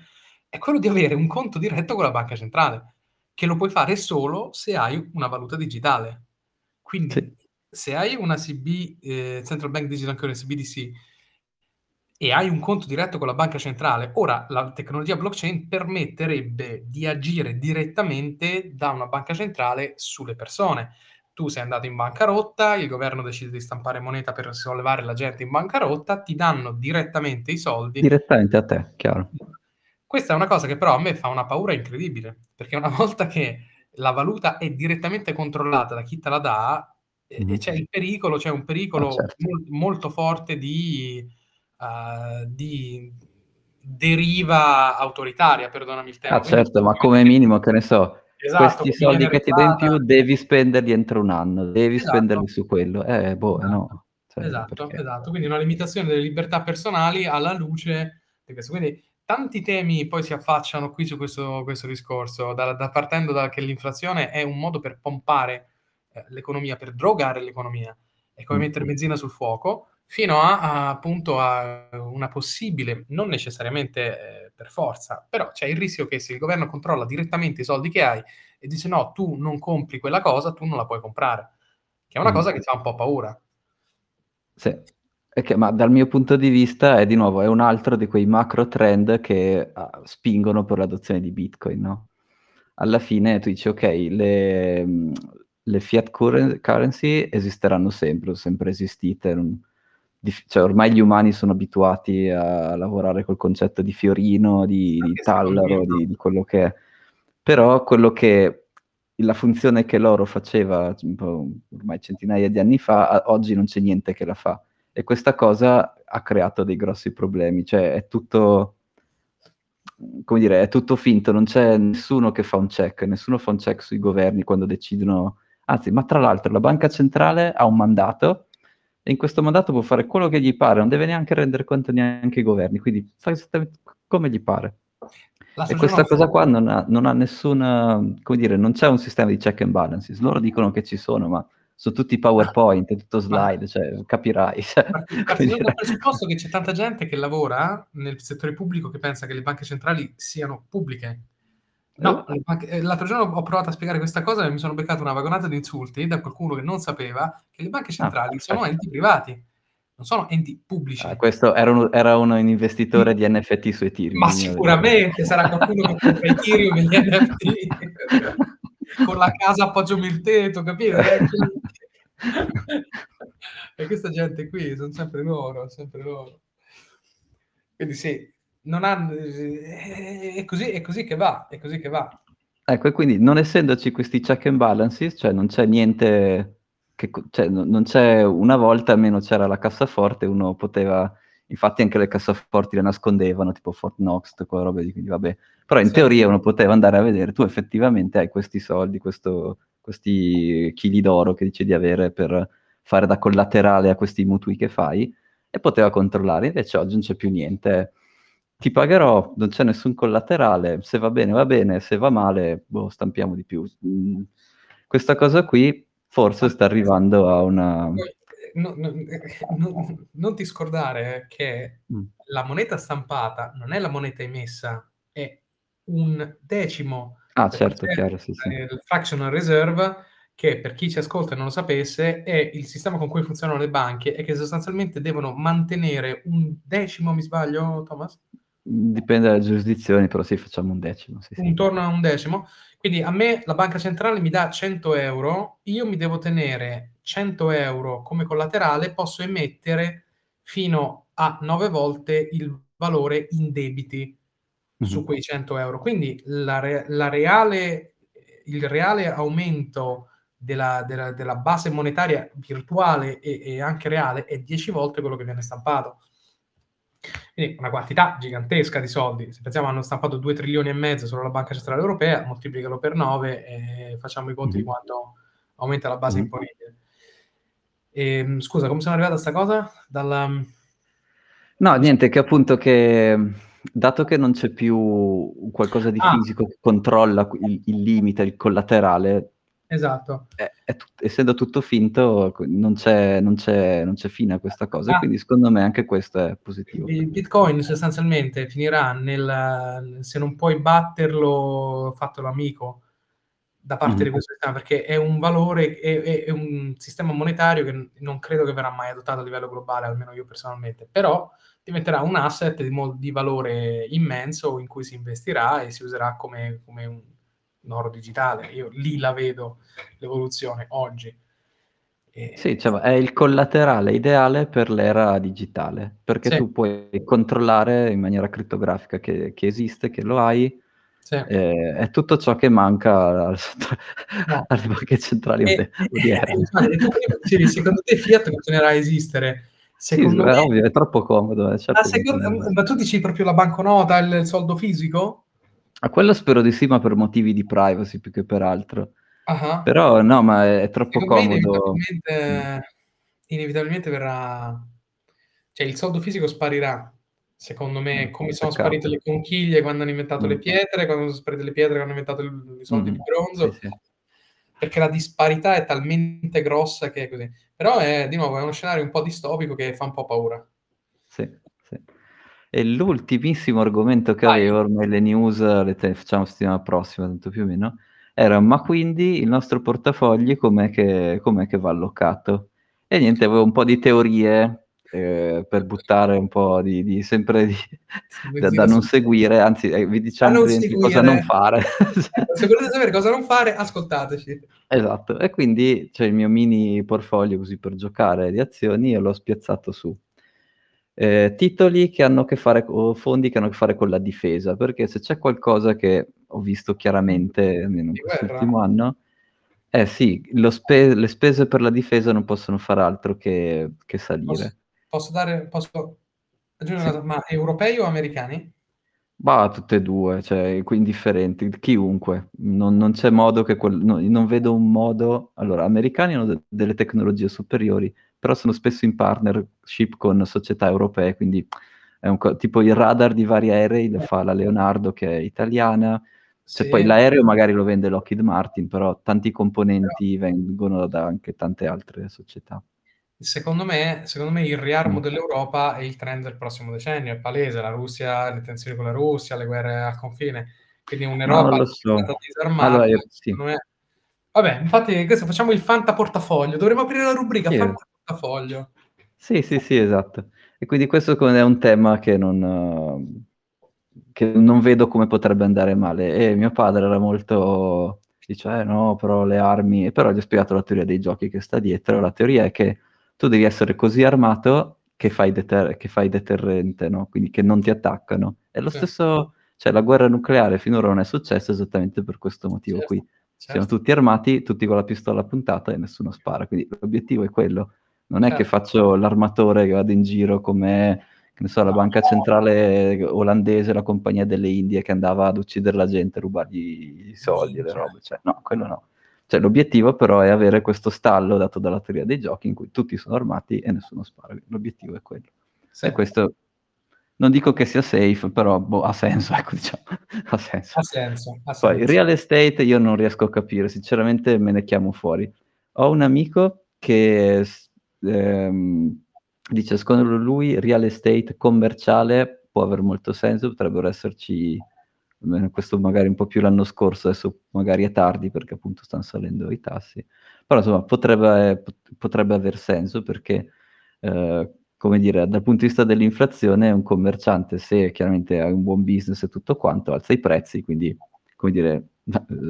[SPEAKER 2] è quello di avere un conto diretto con la banca centrale, che lo puoi fare solo se hai una valuta digitale. Quindi sì. se hai una CB, eh, Central Bank Digital Currency, BDC, e hai un conto diretto con la banca centrale, ora la tecnologia blockchain permetterebbe di agire direttamente da una banca centrale sulle persone tu sei andato in bancarotta, il governo decide di stampare moneta per sollevare la gente in bancarotta, ti danno direttamente i soldi.
[SPEAKER 1] Direttamente a te, chiaro.
[SPEAKER 2] Questa è una cosa che però a me fa una paura incredibile, perché una volta che la valuta è direttamente controllata da chi te la dà, e c'è il pericolo c'è un
[SPEAKER 1] Ah,
[SPEAKER 2] pericolo
[SPEAKER 1] certo.
[SPEAKER 2] mol molto forte di uhm, di deriva autoritaria, perdonami il
[SPEAKER 1] Ah
[SPEAKER 2] termine. Quindi
[SPEAKER 1] certo, ma come minimo, che ne so,
[SPEAKER 2] esatto,
[SPEAKER 1] questi soldi che ti do in più devi spenderli entro 1 anno, devi
[SPEAKER 2] Esatto.
[SPEAKER 1] spenderli su quello. Eh, boh, eh
[SPEAKER 2] Esatto,
[SPEAKER 1] no, cioè
[SPEAKER 2] esatto,
[SPEAKER 1] perché?
[SPEAKER 2] esatto. Quindi una limitazione delle libertà personali alla luce di questo. Quindi tanti temi poi si affacciano qui su questo questo discorso, da da partendo da che l'inflazione è un modo per pompare, ehm, l'economia, per drogare l'economia, è come
[SPEAKER 1] Mh.
[SPEAKER 2] mettere benzina sul fuoco, fino a a appunto a una possibile non necessariamente, ehm, per forza, però c'è il rischio che se il governo controlla direttamente i soldi che hai e dice: "No, tu non compri quella cosa, tu non la puoi comprare." Che è una
[SPEAKER 1] Mh.
[SPEAKER 2] cosa che fa un po' paura.
[SPEAKER 1] Sì. Che ma dal mio punto di vista è di nuovo, è un altro di quei macro trend che, uhm, spingono per l'adozione di Bitcoin, no, alla fine tu dici: "Okay, le le fiat curren currency esisteranno sempre, ho sempre esistite, non dif cioè ormai gli umani sono abituati a lavorare col concetto di fiorino, di di tallaro, di di quello che è. Però quello che la funzione che l'oro faceva ormai centinaia di anni fa, a oggi non c'è niente che la fa. E questa cosa ha creato dei grossi problemi, cioè è tutto come dire, è tutto finto, non c'è nessuno che fa un check, nessuno fa un check sui governi quando decidono. Anzi, ma tra l'altro la banca centrale ha un mandato in questo mandato può fare quello che gli pare, non deve neanche rendere conto neanche ai governi, quindi fa esattamente come gli pare. E questa cosa qua non ha non ha nessun come dire, non c'è un sistema di check and balances. Loro dicono che ci sono, ma so' tutti. PowerPoint, è tutto slide, cioè capirai, cioè
[SPEAKER 2] partendo dal presupposto che c'è tanta gente che lavora nel settore pubblico che pensa che le banche centrali siano pubbliche. No,
[SPEAKER 1] Eh.
[SPEAKER 2] ehm, l'altro giorno ho provato a spiegare questa cosa e mi sono beccato una vagonata di insulti da qualcuno che non sapeva che le banche
[SPEAKER 1] Ah,
[SPEAKER 2] centrali sono
[SPEAKER 1] perfetto.
[SPEAKER 2] enti privati, non sono enti
[SPEAKER 1] Ah,
[SPEAKER 2] pubblici.
[SPEAKER 1] questo era un era un investitore di NFT su Ethereum,
[SPEAKER 2] Ma sicuramente sarà qualcuno che compra Ethereum e gli NFT con la casa appoggio Mirteto, capito? E questa gente qui son sempre loro, sempre loro. Quindi sì, non han è è così è così che va, è così che va.
[SPEAKER 1] Ecco, e quindi non essendoci questi check and balances, cioè non c'è niente che cioè no non c'è una volta almeno c'era la cassaforte, uno poteva infatti anche le cassaforti le nascondevano, tipo Fort Knox, quelle robe lì, quindi vabbè. Però in
[SPEAKER 2] Sì.
[SPEAKER 1] teoria uno poteva andare a vedere, tu effettivamente hai questi soldi, questo questi chili d'oro che dici di avere per fare da collaterale a questi mutui che fai, e poteva controllare. Invece oggi non c'è più niente. Ti pagherò, non c'è nessun collaterale, se va bene va bene, se va male, boh, stampiamo di più. Mhmm, questa cosa qui forse sta arrivando a una
[SPEAKER 2] Poi, ehm, no non ti scordare che
[SPEAKER 1] Mh.
[SPEAKER 2] la moneta stampata non è la moneta emessa, è un decimo
[SPEAKER 1] Ah
[SPEAKER 2] perché
[SPEAKER 1] certo, chiaro, sì, sì.
[SPEAKER 2] il fractional reserve che, per chi ci ascolta e non lo sapesse, è il sistema con cui funzionano le banche e che sostanzialmente devono mantenere un decimo, mi sbaglio Thomas?
[SPEAKER 1] Dipende dalle giurisdizioni, però sì, facciamo un decimo, sì, sì.
[SPEAKER 2] Intorno a un decimo. Quindi a me la banca centrale mi dà 100 €, io mi devo tenere 100 € come collaterale, posso emettere fino a 9 volte il valore in debiti
[SPEAKER 1] Mh-mh.
[SPEAKER 2] su quei 100 €. Quindi la re la reale il reale aumento della della della base monetaria virtuale e e anche reale è 10 volte quello che viene stampato. Quindi una quantità gigantesca di soldi. Se pensiamo hanno stampato 2 trilioni e mezzo solo la Banca Centrale Europea, moltiplicalo per 9 e facciamo i conti di
[SPEAKER 1] Mh-mh.
[SPEAKER 2] quanto aumenta la base
[SPEAKER 1] Mh-mh.
[SPEAKER 2] imponibile. Ehm, scusa, come sono arrivato a 'sta cosa? Dalla
[SPEAKER 1] No,
[SPEAKER 2] dis
[SPEAKER 1] niente, che appunto che, dato che non c'è più qualcosa di
[SPEAKER 2] Ah.
[SPEAKER 1] fisico che controlla il il limite, il collaterale
[SPEAKER 2] Esatto.
[SPEAKER 1] è è tut essendo tutto finto, non c'è non c'è non c'è fine a questa cosa
[SPEAKER 2] Ah.
[SPEAKER 1] quindi secondo me anche questo è positivo.
[SPEAKER 2] Il Bitcoin sostanzialmente finirà nel se non puoi batterlo, fatelo amico da parte di
[SPEAKER 1] Mh-mh.
[SPEAKER 2] questo sistema, perché è un valore è è è un sistema monetario che non credo che verrà mai adottato a livello globale, almeno io personalmente, però diventerà un asset di mol di valore immenso in cui si investirà e si userà come come un un oro digitale. Io lì la vedo l'evoluzione oggi.
[SPEAKER 1] Sì,
[SPEAKER 2] Ehm
[SPEAKER 1] cioè è il collaterale ideale per l'era digitale, perché
[SPEAKER 2] Sì.
[SPEAKER 1] tu puoi controllare in maniera crittografica che che esiste, che lo hai
[SPEAKER 2] Sì.
[SPEAKER 1] Eh, è tutto ciò che manca al,
[SPEAKER 2] No.
[SPEAKER 1] alle banche centrali
[SPEAKER 2] E, e,
[SPEAKER 1] odierne.
[SPEAKER 2] e tu prima dicevi, secondo te Fiat continuerà a esistere?
[SPEAKER 1] Sì,
[SPEAKER 2] Secondo
[SPEAKER 1] è
[SPEAKER 2] me...
[SPEAKER 1] ovvio, è troppo comodo. eh, certo continuerà.
[SPEAKER 2] ma tu dici proprio la banconota, il soldo fisico?
[SPEAKER 1] A quello spero di sì, ma per motivi di privacy più che per altro.
[SPEAKER 2] Ah,
[SPEAKER 1] Però no, ma è, è troppo
[SPEAKER 2] Secondo
[SPEAKER 1] comodo.
[SPEAKER 2] inevitabilmente, inevitabilmente verrà... Cioè il soldo fisico sparirà, secondo me,
[SPEAKER 1] Mm,
[SPEAKER 2] come sono sparite le conchiglie quando hanno inventato le
[SPEAKER 1] Mm.
[SPEAKER 2] pietre, quando sono sparite le pietre quando hanno inventato il- i soldi
[SPEAKER 1] Mm,
[SPEAKER 2] di bronzo,
[SPEAKER 1] sì, sì.
[SPEAKER 2] perché la disparità è talmente grossa che è così. Però è, di nuovo, è uno scenario un po' distopico che fa un po' paura.
[SPEAKER 1] Sì. E l'ultimissimo argomento che
[SPEAKER 2] Vai.
[SPEAKER 1] avevo, ormai le news le te- facciamo settimana prossima, tanto più o meno, era ma quindi il nostro portafogli com'è che, com'è che va allocato? E niente, avevo un po' di teorie eh, per buttare un po' di, di- sempre di- da, da non seguire, anzi eh, vi diciamo
[SPEAKER 2] non
[SPEAKER 1] cosa non fare.
[SPEAKER 2] Ecco, se volete sapere cosa non fare, ascoltateci.
[SPEAKER 1] Esatto, e quindi c'è il mio mini portfolio così per giocare di azioni e l'ho spiazzato su. Eh, titoli che hanno a che fare o fondi che hanno a che fare con la difesa, perché se c'è qualcosa che ho visto chiaramente, almeno in quest'ultimo anno, eh sì, spe- le spese per la difesa non possono fare altro che, che
[SPEAKER 2] Posso,
[SPEAKER 1] salire.
[SPEAKER 2] posso dare, posso aggiungere
[SPEAKER 1] Sì.
[SPEAKER 2] una cosa, ma europei o americani?
[SPEAKER 1] Bah, tutte e due, cioè, qui indifferenti, chiunque. Non, non c'è modo che quel, no, non vedo un modo. Allora, americani hanno de- delle tecnologie superiori, però sono spesso in partnership con società europee, quindi è un co- tipo il radar di vari aerei lo fa la Leonardo che è italiana. Cioè,
[SPEAKER 2] Sì.
[SPEAKER 1] poi l'aereo magari lo vende Lockheed Martin, però tanti componenti vengono da anche tante altre società.
[SPEAKER 2] Secondo me, secondo me il riarmo
[SPEAKER 1] Mm.
[SPEAKER 2] dell'Europa è il trend del prossimo decennio, è palese, la Russia, le tensioni con la Russia, le guerre al confine, quindi un'Europa
[SPEAKER 1] lo so.
[SPEAKER 2] disarmata,
[SPEAKER 1] Allora, io- sì.
[SPEAKER 2] me... Vabbè, infatti questo facciamo il Fanta portafoglio, dovremmo aprire la rubrica
[SPEAKER 1] Sì.
[SPEAKER 2] Fanta portafoglio.
[SPEAKER 1] Sì, sì, sì, esatto. E quindi questo è un tema che non, eh, che non vedo come potrebbe andare male. E mio padre era molto... Dice, eh no, però le armi... E però gli ho spiegato la teoria dei giochi che sta dietro. La teoria è che tu devi essere così armato che fai, deter- che fai deterrente, no? Quindi che non ti attaccano. È lo
[SPEAKER 2] Sì.
[SPEAKER 1] stesso... Cioè, la guerra nucleare finora non è successa esattamente per questo motivo
[SPEAKER 2] Certo,
[SPEAKER 1] qui. Siamo
[SPEAKER 2] certo.
[SPEAKER 1] tutti armati, tutti con la pistola puntata e nessuno spara. Quindi l'obiettivo è quello. Non è che
[SPEAKER 2] Certo.
[SPEAKER 1] faccio l'armatore che vado in giro come, che ne so, la banca centrale olandese, la compagnia delle Indie che andava ad uccidere la gente, rubargli i soldi e le robe. Cioè, no, quello no. Cioè, l'obiettivo però è avere questo stallo dato dalla teoria dei giochi in cui tutti sono armati e nessuno spara. L'obiettivo è quello.
[SPEAKER 2] Sì.
[SPEAKER 1] E questo non dico che sia safe, però boh, ha senso, ecco, diciamo, ha senso.
[SPEAKER 2] Ha senso, ha
[SPEAKER 1] Poi
[SPEAKER 2] senso.
[SPEAKER 1] real estate io non riesco a capire, sinceramente me ne chiamo fuori. Ho un amico che ehm, dice, secondo lui real estate commerciale può avere molto senso, potrebbero esserci, questo magari un po' più l'anno scorso, adesso magari è tardi perché appunto stanno salendo i tassi, però insomma potrebbe, pot- potrebbe aver senso perché, eh, come dire, dal punto di vista dell'inflazione un commerciante se chiaramente ha un buon business e tutto quanto, alza i prezzi, quindi come dire,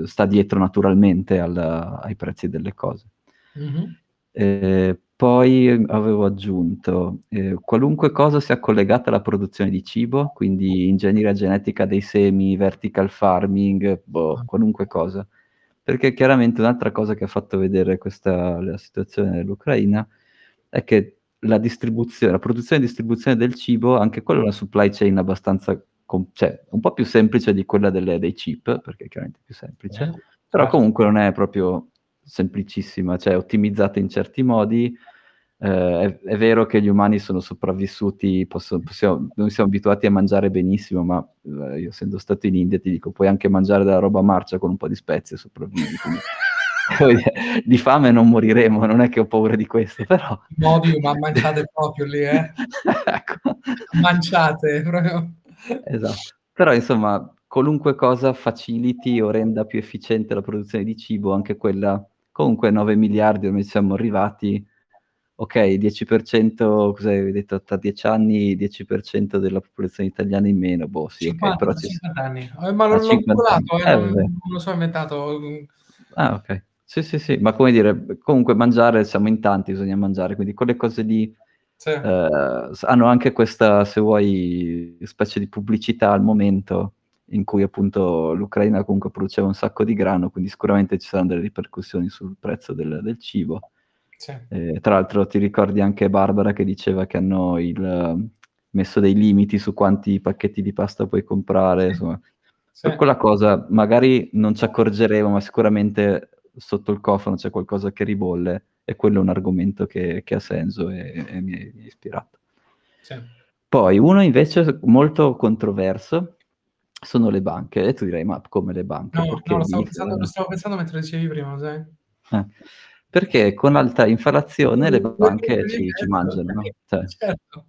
[SPEAKER 1] sta dietro naturalmente al- ai prezzi delle cose.
[SPEAKER 2] Mhm.
[SPEAKER 1] Eh, poi avevo aggiunto eh, qualunque cosa sia collegata alla produzione di cibo, quindi ingegneria genetica dei semi, vertical farming, boh, qualunque cosa. Perché chiaramente un'altra cosa che ha fatto vedere questa la situazione dell'Ucraina è che la distribuzione, la produzione e distribuzione del cibo, anche quella è una supply chain abbastanza, com- cioè un po' più semplice di quella delle- dei chip, perché è chiaramente più semplice,
[SPEAKER 2] Eh,
[SPEAKER 1] però
[SPEAKER 2] certo.
[SPEAKER 1] comunque non è proprio semplicissima, cioè ottimizzata in certi modi. Eh, è, è vero che gli umani sono sopravvissuti, possono- possiamo- noi siamo abituati a mangiare benissimo, ma eh, io essendo stato in India ti dico, puoi anche mangiare della roba marcia con un po' di spezie e sopravvivi. quindi, dire, di fame non moriremo, non è che ho paura di questo, però...
[SPEAKER 2] Modi, ma manciate proprio lì, eh?
[SPEAKER 1] ecco.
[SPEAKER 2] Manciate, proprio.
[SPEAKER 1] Esatto. Però insomma, qualunque cosa faciliti o renda più efficiente la produzione di cibo, anche quella, comunque 9 miliardi, ormai siamo arrivati, ok, 10%, cosa hai detto, tra 10 anni 10% della popolazione italiana in meno, boh sì, ok,
[SPEAKER 2] 50,
[SPEAKER 1] però ci
[SPEAKER 2] 50 anni. Eh, ma
[SPEAKER 1] Ah,
[SPEAKER 2] non l'ho
[SPEAKER 1] 50
[SPEAKER 2] calcolato, eh.
[SPEAKER 1] Eh,
[SPEAKER 2] non, lo so inventato.
[SPEAKER 1] Ah, ok. Sì, sì, sì, ma come dire, comunque mangiare, siamo in tanti, bisogna mangiare, quindi quelle cose lì
[SPEAKER 2] Sì.
[SPEAKER 1] eh, hanno anche questa, se vuoi, specie di pubblicità al momento in cui appunto l'Ucraina comunque produceva un sacco di grano, quindi sicuramente ci saranno delle ripercussioni sul prezzo del, del cibo.
[SPEAKER 2] Sì.
[SPEAKER 1] Eh, tra l'altro ti ricordi anche Barbara che diceva che hanno il, messo dei limiti su quanti pacchetti di pasta puoi comprare,
[SPEAKER 2] Sì.
[SPEAKER 1] insomma.
[SPEAKER 2] Sì.
[SPEAKER 1] Per quella cosa magari non ci accorgeremo, ma sicuramente sotto il cofano c'è qualcosa che ribolle e quello è un argomento che, che ha senso e, e mi, è, ispirato.
[SPEAKER 2] Sì.
[SPEAKER 1] Poi uno invece molto controverso sono le banche e tu direi ma come le banche?
[SPEAKER 2] No, no lo, stavo pensando, lo stavo pensando mentre dicevi prima, sai?
[SPEAKER 1] Eh, perché con alta inflazione le banche ci, ci mangiano, no? Cioè,
[SPEAKER 2] certo.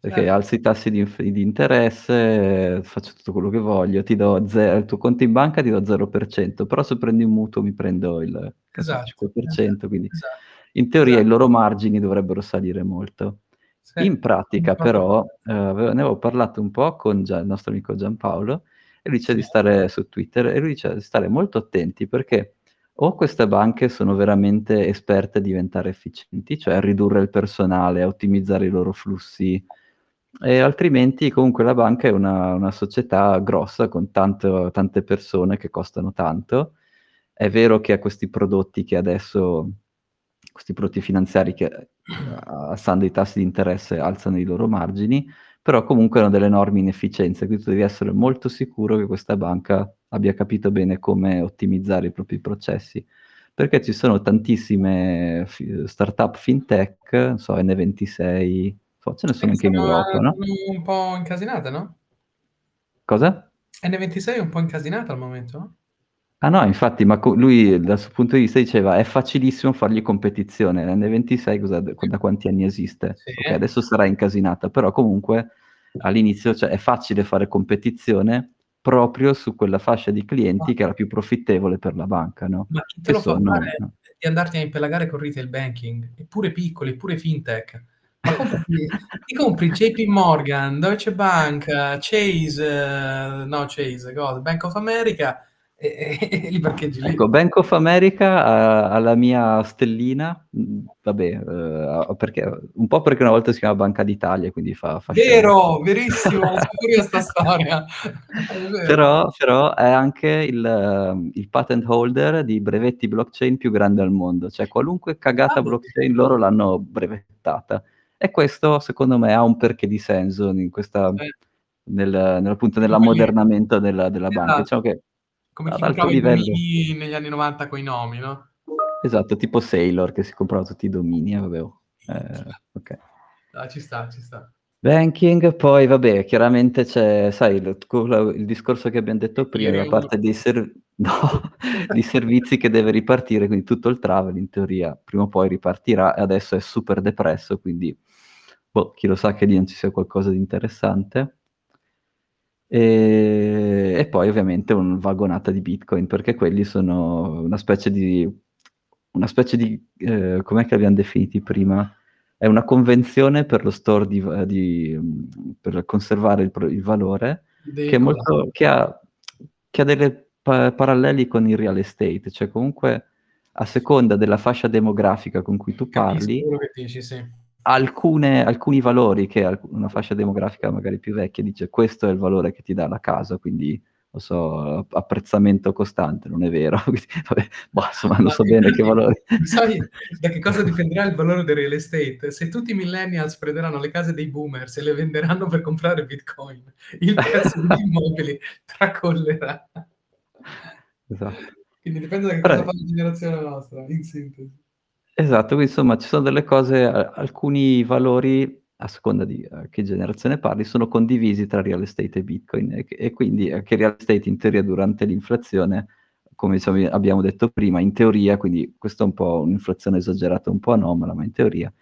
[SPEAKER 1] perché
[SPEAKER 2] certo.
[SPEAKER 1] alzo i tassi di, di interesse, faccio tutto quello che voglio, ti do zero, il tuo conto in banca ti do 0%, però se prendi un mutuo mi prendo il
[SPEAKER 2] Esatto,
[SPEAKER 1] 5%, quindi
[SPEAKER 2] esatto,
[SPEAKER 1] in teoria
[SPEAKER 2] esatto.
[SPEAKER 1] i loro margini dovrebbero salire molto.
[SPEAKER 2] Sì,
[SPEAKER 1] In pratica però, eh, ne avevo parlato un po' con Gia- il nostro amico Giampaolo e lui dice
[SPEAKER 2] Sì.
[SPEAKER 1] di stare su Twitter e lui dice di stare molto attenti perché o queste banche sono veramente esperte a diventare efficienti, cioè a ridurre il personale, a ottimizzare i loro flussi, e altrimenti comunque la banca è una, una società grossa con tanto- tante persone che costano tanto. È vero che ha questi prodotti che adesso, questi prodotti finanziari che eh, alzando i tassi di interesse alzano i loro margini, però comunque hanno delle enormi inefficienze, quindi tu devi essere molto sicuro che questa banca abbia capito bene come ottimizzare i propri processi, perché ci sono tantissime fi- startup fintech, non so, N26, so, ce ne sono anche in Europa, no?
[SPEAKER 2] sono un po' incasinate, no?
[SPEAKER 1] Cosa?
[SPEAKER 2] N26 è un po' incasinata al momento, no?
[SPEAKER 1] Ah no, infatti, ma co- lui dal suo punto di vista diceva è facilissimo fargli competizione. L'N26 cosa- da quanti anni esiste?
[SPEAKER 2] Sì.
[SPEAKER 1] Ok, adesso sarà incasinata, però comunque all'inizio cioè, è facile fare competizione proprio su quella fascia di clienti che era più profittevole per la banca, no?
[SPEAKER 2] Ma chi te lo fa
[SPEAKER 1] sono-
[SPEAKER 2] fare di andarti a impelagare con retail banking? Eppure piccoli, pure fintech. Ma compri, ti compri JP Morgan, Deutsche Bank, Chase, eh, no Chase, cosa? Bank of America e, e- e li parcheggi lì.
[SPEAKER 1] Ecco, Bank of America ha, la mia stellina, vabbè, eh, perché, un po' perché una volta si chiama Banca d'Italia, quindi fa, fa scena.
[SPEAKER 2] Vero, verissimo, so pure io sta storia. È.
[SPEAKER 1] Però, però è anche il, ehm, il patent holder di brevetti blockchain più grande al mondo, cioè qualunque cagata
[SPEAKER 2] Ah,
[SPEAKER 1] blockchain loro l'hanno brevettata. E questo secondo me ha un perché di senso in questa,
[SPEAKER 2] Sì.
[SPEAKER 1] nel, nell'ammodernamento della, della banca.
[SPEAKER 2] Esatto.
[SPEAKER 1] Diciamo che
[SPEAKER 2] Come
[SPEAKER 1] ad alto livello,
[SPEAKER 2] domini negli anni 90 con i nomi, no?
[SPEAKER 1] esatto, tipo Sailor che si comprava tutti i domini, eh, vabbè, oh. Eh, ok.
[SPEAKER 2] Ah, ci sta, ci sta.
[SPEAKER 1] Banking, poi vabbè, chiaramente c'è, sai, il, il discorso che abbiamo detto prima, la parte dei, ser- no, di servizi che deve ripartire, quindi tutto il travel in teoria prima o poi ripartirà e adesso è super depresso, quindi boh, chi lo sa che lì non ci sia qualcosa di interessante. E, e poi ovviamente un vagonata di Bitcoin, perché quelli sono una specie di, una specie di, eh, com'è che abbiamo definiti prima? È una convenzione per lo store di, di- per conservare il, il valore che, molto, che ha, che ha delle pa- paralleli con il real estate, cioè comunque a seconda della fascia demografica con cui tu
[SPEAKER 2] Capisco
[SPEAKER 1] parli,
[SPEAKER 2] dici, sì.
[SPEAKER 1] Alcune- alcuni valori che una fascia demografica magari più vecchia dice questo è il valore che ti dà la casa, quindi non so, apprezzamento costante, non è vero, Quindi, vabbè, boh, insomma non so bene che valori.
[SPEAKER 2] Sai da che cosa dipenderà il valore del real estate? Se tutti i millennials prenderanno le case dei boomers e le venderanno per comprare bitcoin, il prezzo degli immobili tracollerà.
[SPEAKER 1] Esatto.
[SPEAKER 2] Quindi dipende da che
[SPEAKER 1] Però-
[SPEAKER 2] cosa fa la generazione nostra, in sintesi.
[SPEAKER 1] Esatto, quindi insomma ci sono delle cose, alcuni valori, a seconda di eh, che generazione parli, sono condivisi tra real estate e Bitcoin e, e quindi eh, che real estate in teoria durante l'inflazione, come diciamo- abbiamo detto prima, in teoria, quindi questa è un po' un'inflazione esagerata, un po' anomala, ma in teoria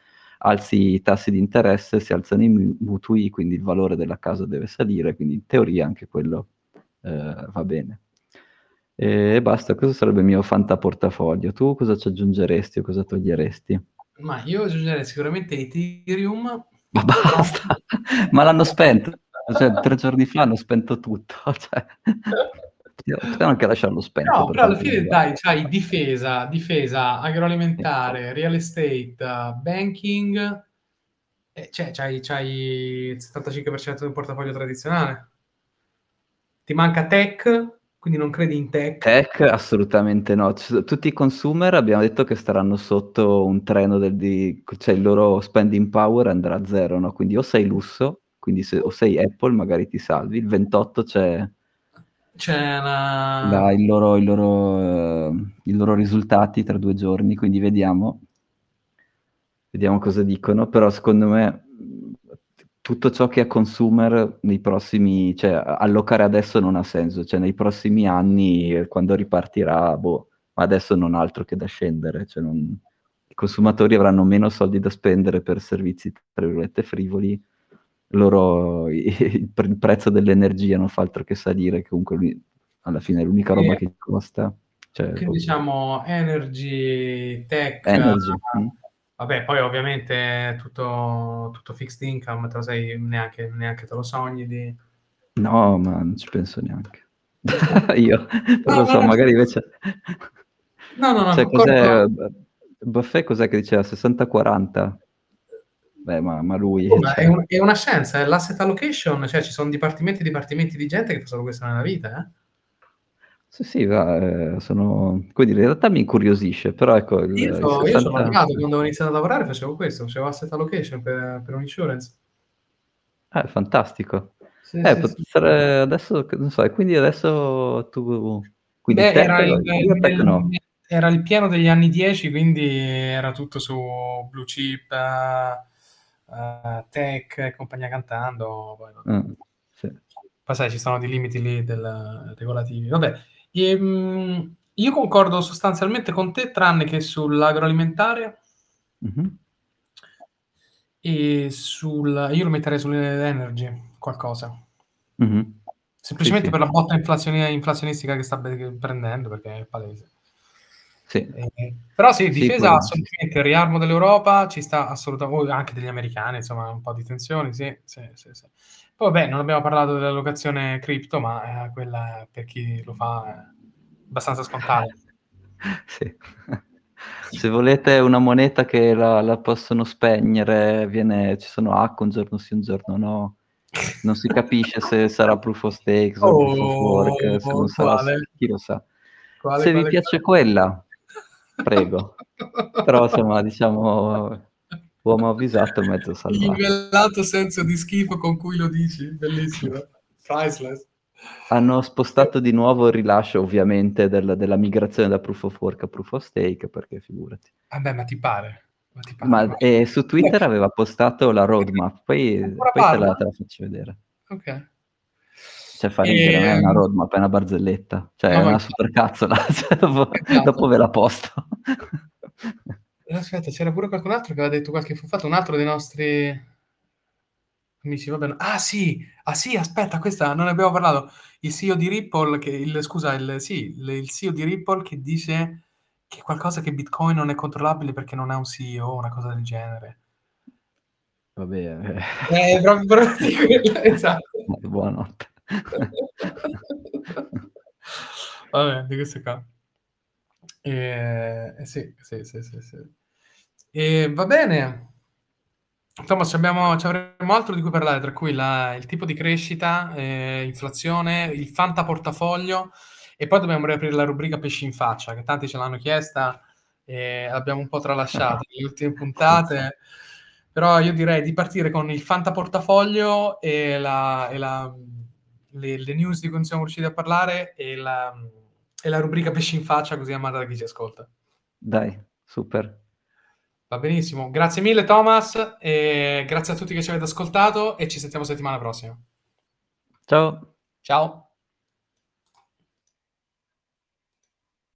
[SPEAKER 1] alzi i tassi di interesse, si alzano i mu- mutui, quindi il valore della casa deve salire, quindi in teoria anche quello eh, va bene. E basta, questo sarebbe il mio fantaportafoglio. Tu cosa ci aggiungeresti o cosa toglieresti?
[SPEAKER 2] Ma io aggiungerei sicuramente Ethereum.
[SPEAKER 1] Ma basta, ma l'hanno spento. Cioè, tre giorni fa hanno spento tutto. Cioè, potevano anche lasciarlo spento.
[SPEAKER 2] No,
[SPEAKER 1] per
[SPEAKER 2] però alla fine dai, c'hai difesa, difesa agroalimentare, real estate, banking, e cioè c'hai, c'hai il 75% del portafoglio tradizionale. Ti manca tech? Quindi non credi in tech?
[SPEAKER 1] Tech assolutamente no. C tutti i consumer abbiamo detto che staranno sotto un treno del di cioè il loro spending power andrà a 0, no, quindi o sei lusso, quindi se o sei Apple magari ti salvi. Il 28 c'è
[SPEAKER 2] C'è una
[SPEAKER 1] la il loro il loro ehm, i loro risultati tra 2 giorni, quindi vediamo. Vediamo cosa dicono, però secondo me, tutto ciò che è consumer nei prossimi cioè allocare adesso non ha senso, cioè nei prossimi anni quando ripartirà, boh, ma adesso non ha altro che da scendere, cioè non i consumatori avranno meno soldi da spendere per servizi, tra virgolette, "frivoli", loro il pre il prezzo dell'energia non fa altro che salire, comunque lui alla fine è l'unica roba
[SPEAKER 2] E
[SPEAKER 1] che costa, cioè
[SPEAKER 2] Che
[SPEAKER 1] boh.
[SPEAKER 2] diciamo energy, tech,
[SPEAKER 1] Energy, mh.
[SPEAKER 2] Vabbè poi ovviamente tutto tutto fixed income, te lo sei neanche neanche te lo sogni di
[SPEAKER 1] No, ma non ci penso neanche. Io non
[SPEAKER 2] No,
[SPEAKER 1] lo so, magari invece
[SPEAKER 2] No, no, no,
[SPEAKER 1] cioè cos'è B Buffett cos'è che diceva? 60-40? Beh, ma ma lui,
[SPEAKER 2] Oh, ma è
[SPEAKER 1] cioè
[SPEAKER 2] un è una scienza, è l'asset allocation, cioè ci son dipartimenti e dipartimenti di gente che fa solo questo nella vita, eh.
[SPEAKER 1] Sì, sì, va, ehm, sono quindi in realtà mi incuriosisce, però ecco il
[SPEAKER 2] Io
[SPEAKER 1] il
[SPEAKER 2] c'ho io c'ho
[SPEAKER 1] 60
[SPEAKER 2] lavorato, quando ho iniziato a lavorare facevo questo, facevo asset allocation per per un insurance.
[SPEAKER 1] Eh, fantastico.
[SPEAKER 2] Sì,
[SPEAKER 1] Eh,
[SPEAKER 2] sì, sì.
[SPEAKER 1] essere adesso non so, quindi adesso tu quindi
[SPEAKER 2] Beh, era il
[SPEAKER 1] tech no.
[SPEAKER 2] era il pieno degli anni '10, quindi era tutto su blue chip, uhm, tech e compagnia cantando, poi
[SPEAKER 1] sì.
[SPEAKER 2] Poi sai ci sono dei limiti lì del regolativi. Vabbè, ehm, io concordo sostanzialmente con te tranne che sull'agroalimentare
[SPEAKER 1] Mh-mh.
[SPEAKER 2] e sul io lo metterei sull'energy qualcosa.
[SPEAKER 1] Mh-mh. Sì,
[SPEAKER 2] Semplicemente
[SPEAKER 1] sì.
[SPEAKER 2] per la botta inflazionistica che sta be prendendo, perché è palese.
[SPEAKER 1] Sì.
[SPEAKER 2] Ehm, però sì, difesa
[SPEAKER 1] sì.
[SPEAKER 2] assolutamente, il riarmo dell'Europa ci sta assoluta o anche degli americani, insomma un po' di tensioni, sì, sì, sì, sì. Poi vabbè, non abbiamo parlato dell'allocazione cripto, ma, ehm, quella per chi lo fa è abbastanza scontata.
[SPEAKER 1] Sì. Se volete una moneta che la la possono spegnere, viene ci sono hack un giorno sì, un giorno no. Non si capisce se sarà proof of stake, se sarà proof of work, se non
[SPEAKER 2] Oh,
[SPEAKER 1] sarà
[SPEAKER 2] quale?
[SPEAKER 1] chi lo sa.
[SPEAKER 2] Quale,
[SPEAKER 1] Se vi
[SPEAKER 2] quale,
[SPEAKER 1] piace
[SPEAKER 2] quale?
[SPEAKER 1] quella, prego. Però insomma diciamo uomo avvisato mezzo
[SPEAKER 2] Il
[SPEAKER 1] salvato.
[SPEAKER 2] velato senso di schifo con cui lo dici, bellissimo. Priceless.
[SPEAKER 1] Hanno spostato di nuovo il rilascio ovviamente del della migrazione da proof of work a proof of stake, perché figurati.
[SPEAKER 2] Vabbè, ma ti pare? Ma ti pare?
[SPEAKER 1] Ma
[SPEAKER 2] Ma
[SPEAKER 1] ehm, su Twitter aveva postato la roadmap, poi poi te la te la faccio vedere.
[SPEAKER 2] Okay.
[SPEAKER 1] Cioè fa ridere, non è una roadmap, è una barzelletta. Cioè
[SPEAKER 2] No,
[SPEAKER 1] è una supercazzola, cioè dopo
[SPEAKER 2] Esatto.
[SPEAKER 1] dopo ve la posto.
[SPEAKER 2] Eh, aspetta, c'era pure qualcun altro che aveva detto qualche fuffa un altro dei nostri amici, vabbè n ah sì, ah sì, aspetta questa non ne abbiamo parlato. Il CEO di Ripple che il scusa, il sì, il il CEO di Ripple che dice che qualcosa che Bitcoin non è controllabile perché non ha un CEO, una cosa del genere.
[SPEAKER 1] Vabbè, eh.
[SPEAKER 2] Eh, proprio proprio quella, esatto.
[SPEAKER 1] Buonanotte.
[SPEAKER 2] Vabbè, di queste qua. Ehm, eh sì, sì, sì, sì, sì. Ehm, va bene. Insomma c'abbiamo c'avremmo altro di cui parlare, tra cui la il tipo di crescita, ehm, inflazione, il fantaportafoglio e poi dobbiamo riaprire la rubrica pesci in faccia, che tanti ce l'hanno chiesta e l'abbiamo un po' tralasciata nelle ultime puntate. Però io direi di partire con il fantaportafoglio e la e la le le news di cui non siamo riusciti a parlare e la e la rubrica pesci in faccia così amata da chi ci ascolta.
[SPEAKER 1] Dai, super.
[SPEAKER 2] Va benissimo. Grazie mille Thomas, e grazie a tutti che ci avete ascoltato e ci sentiamo settimana prossima.
[SPEAKER 1] Ciao.
[SPEAKER 2] Ciao.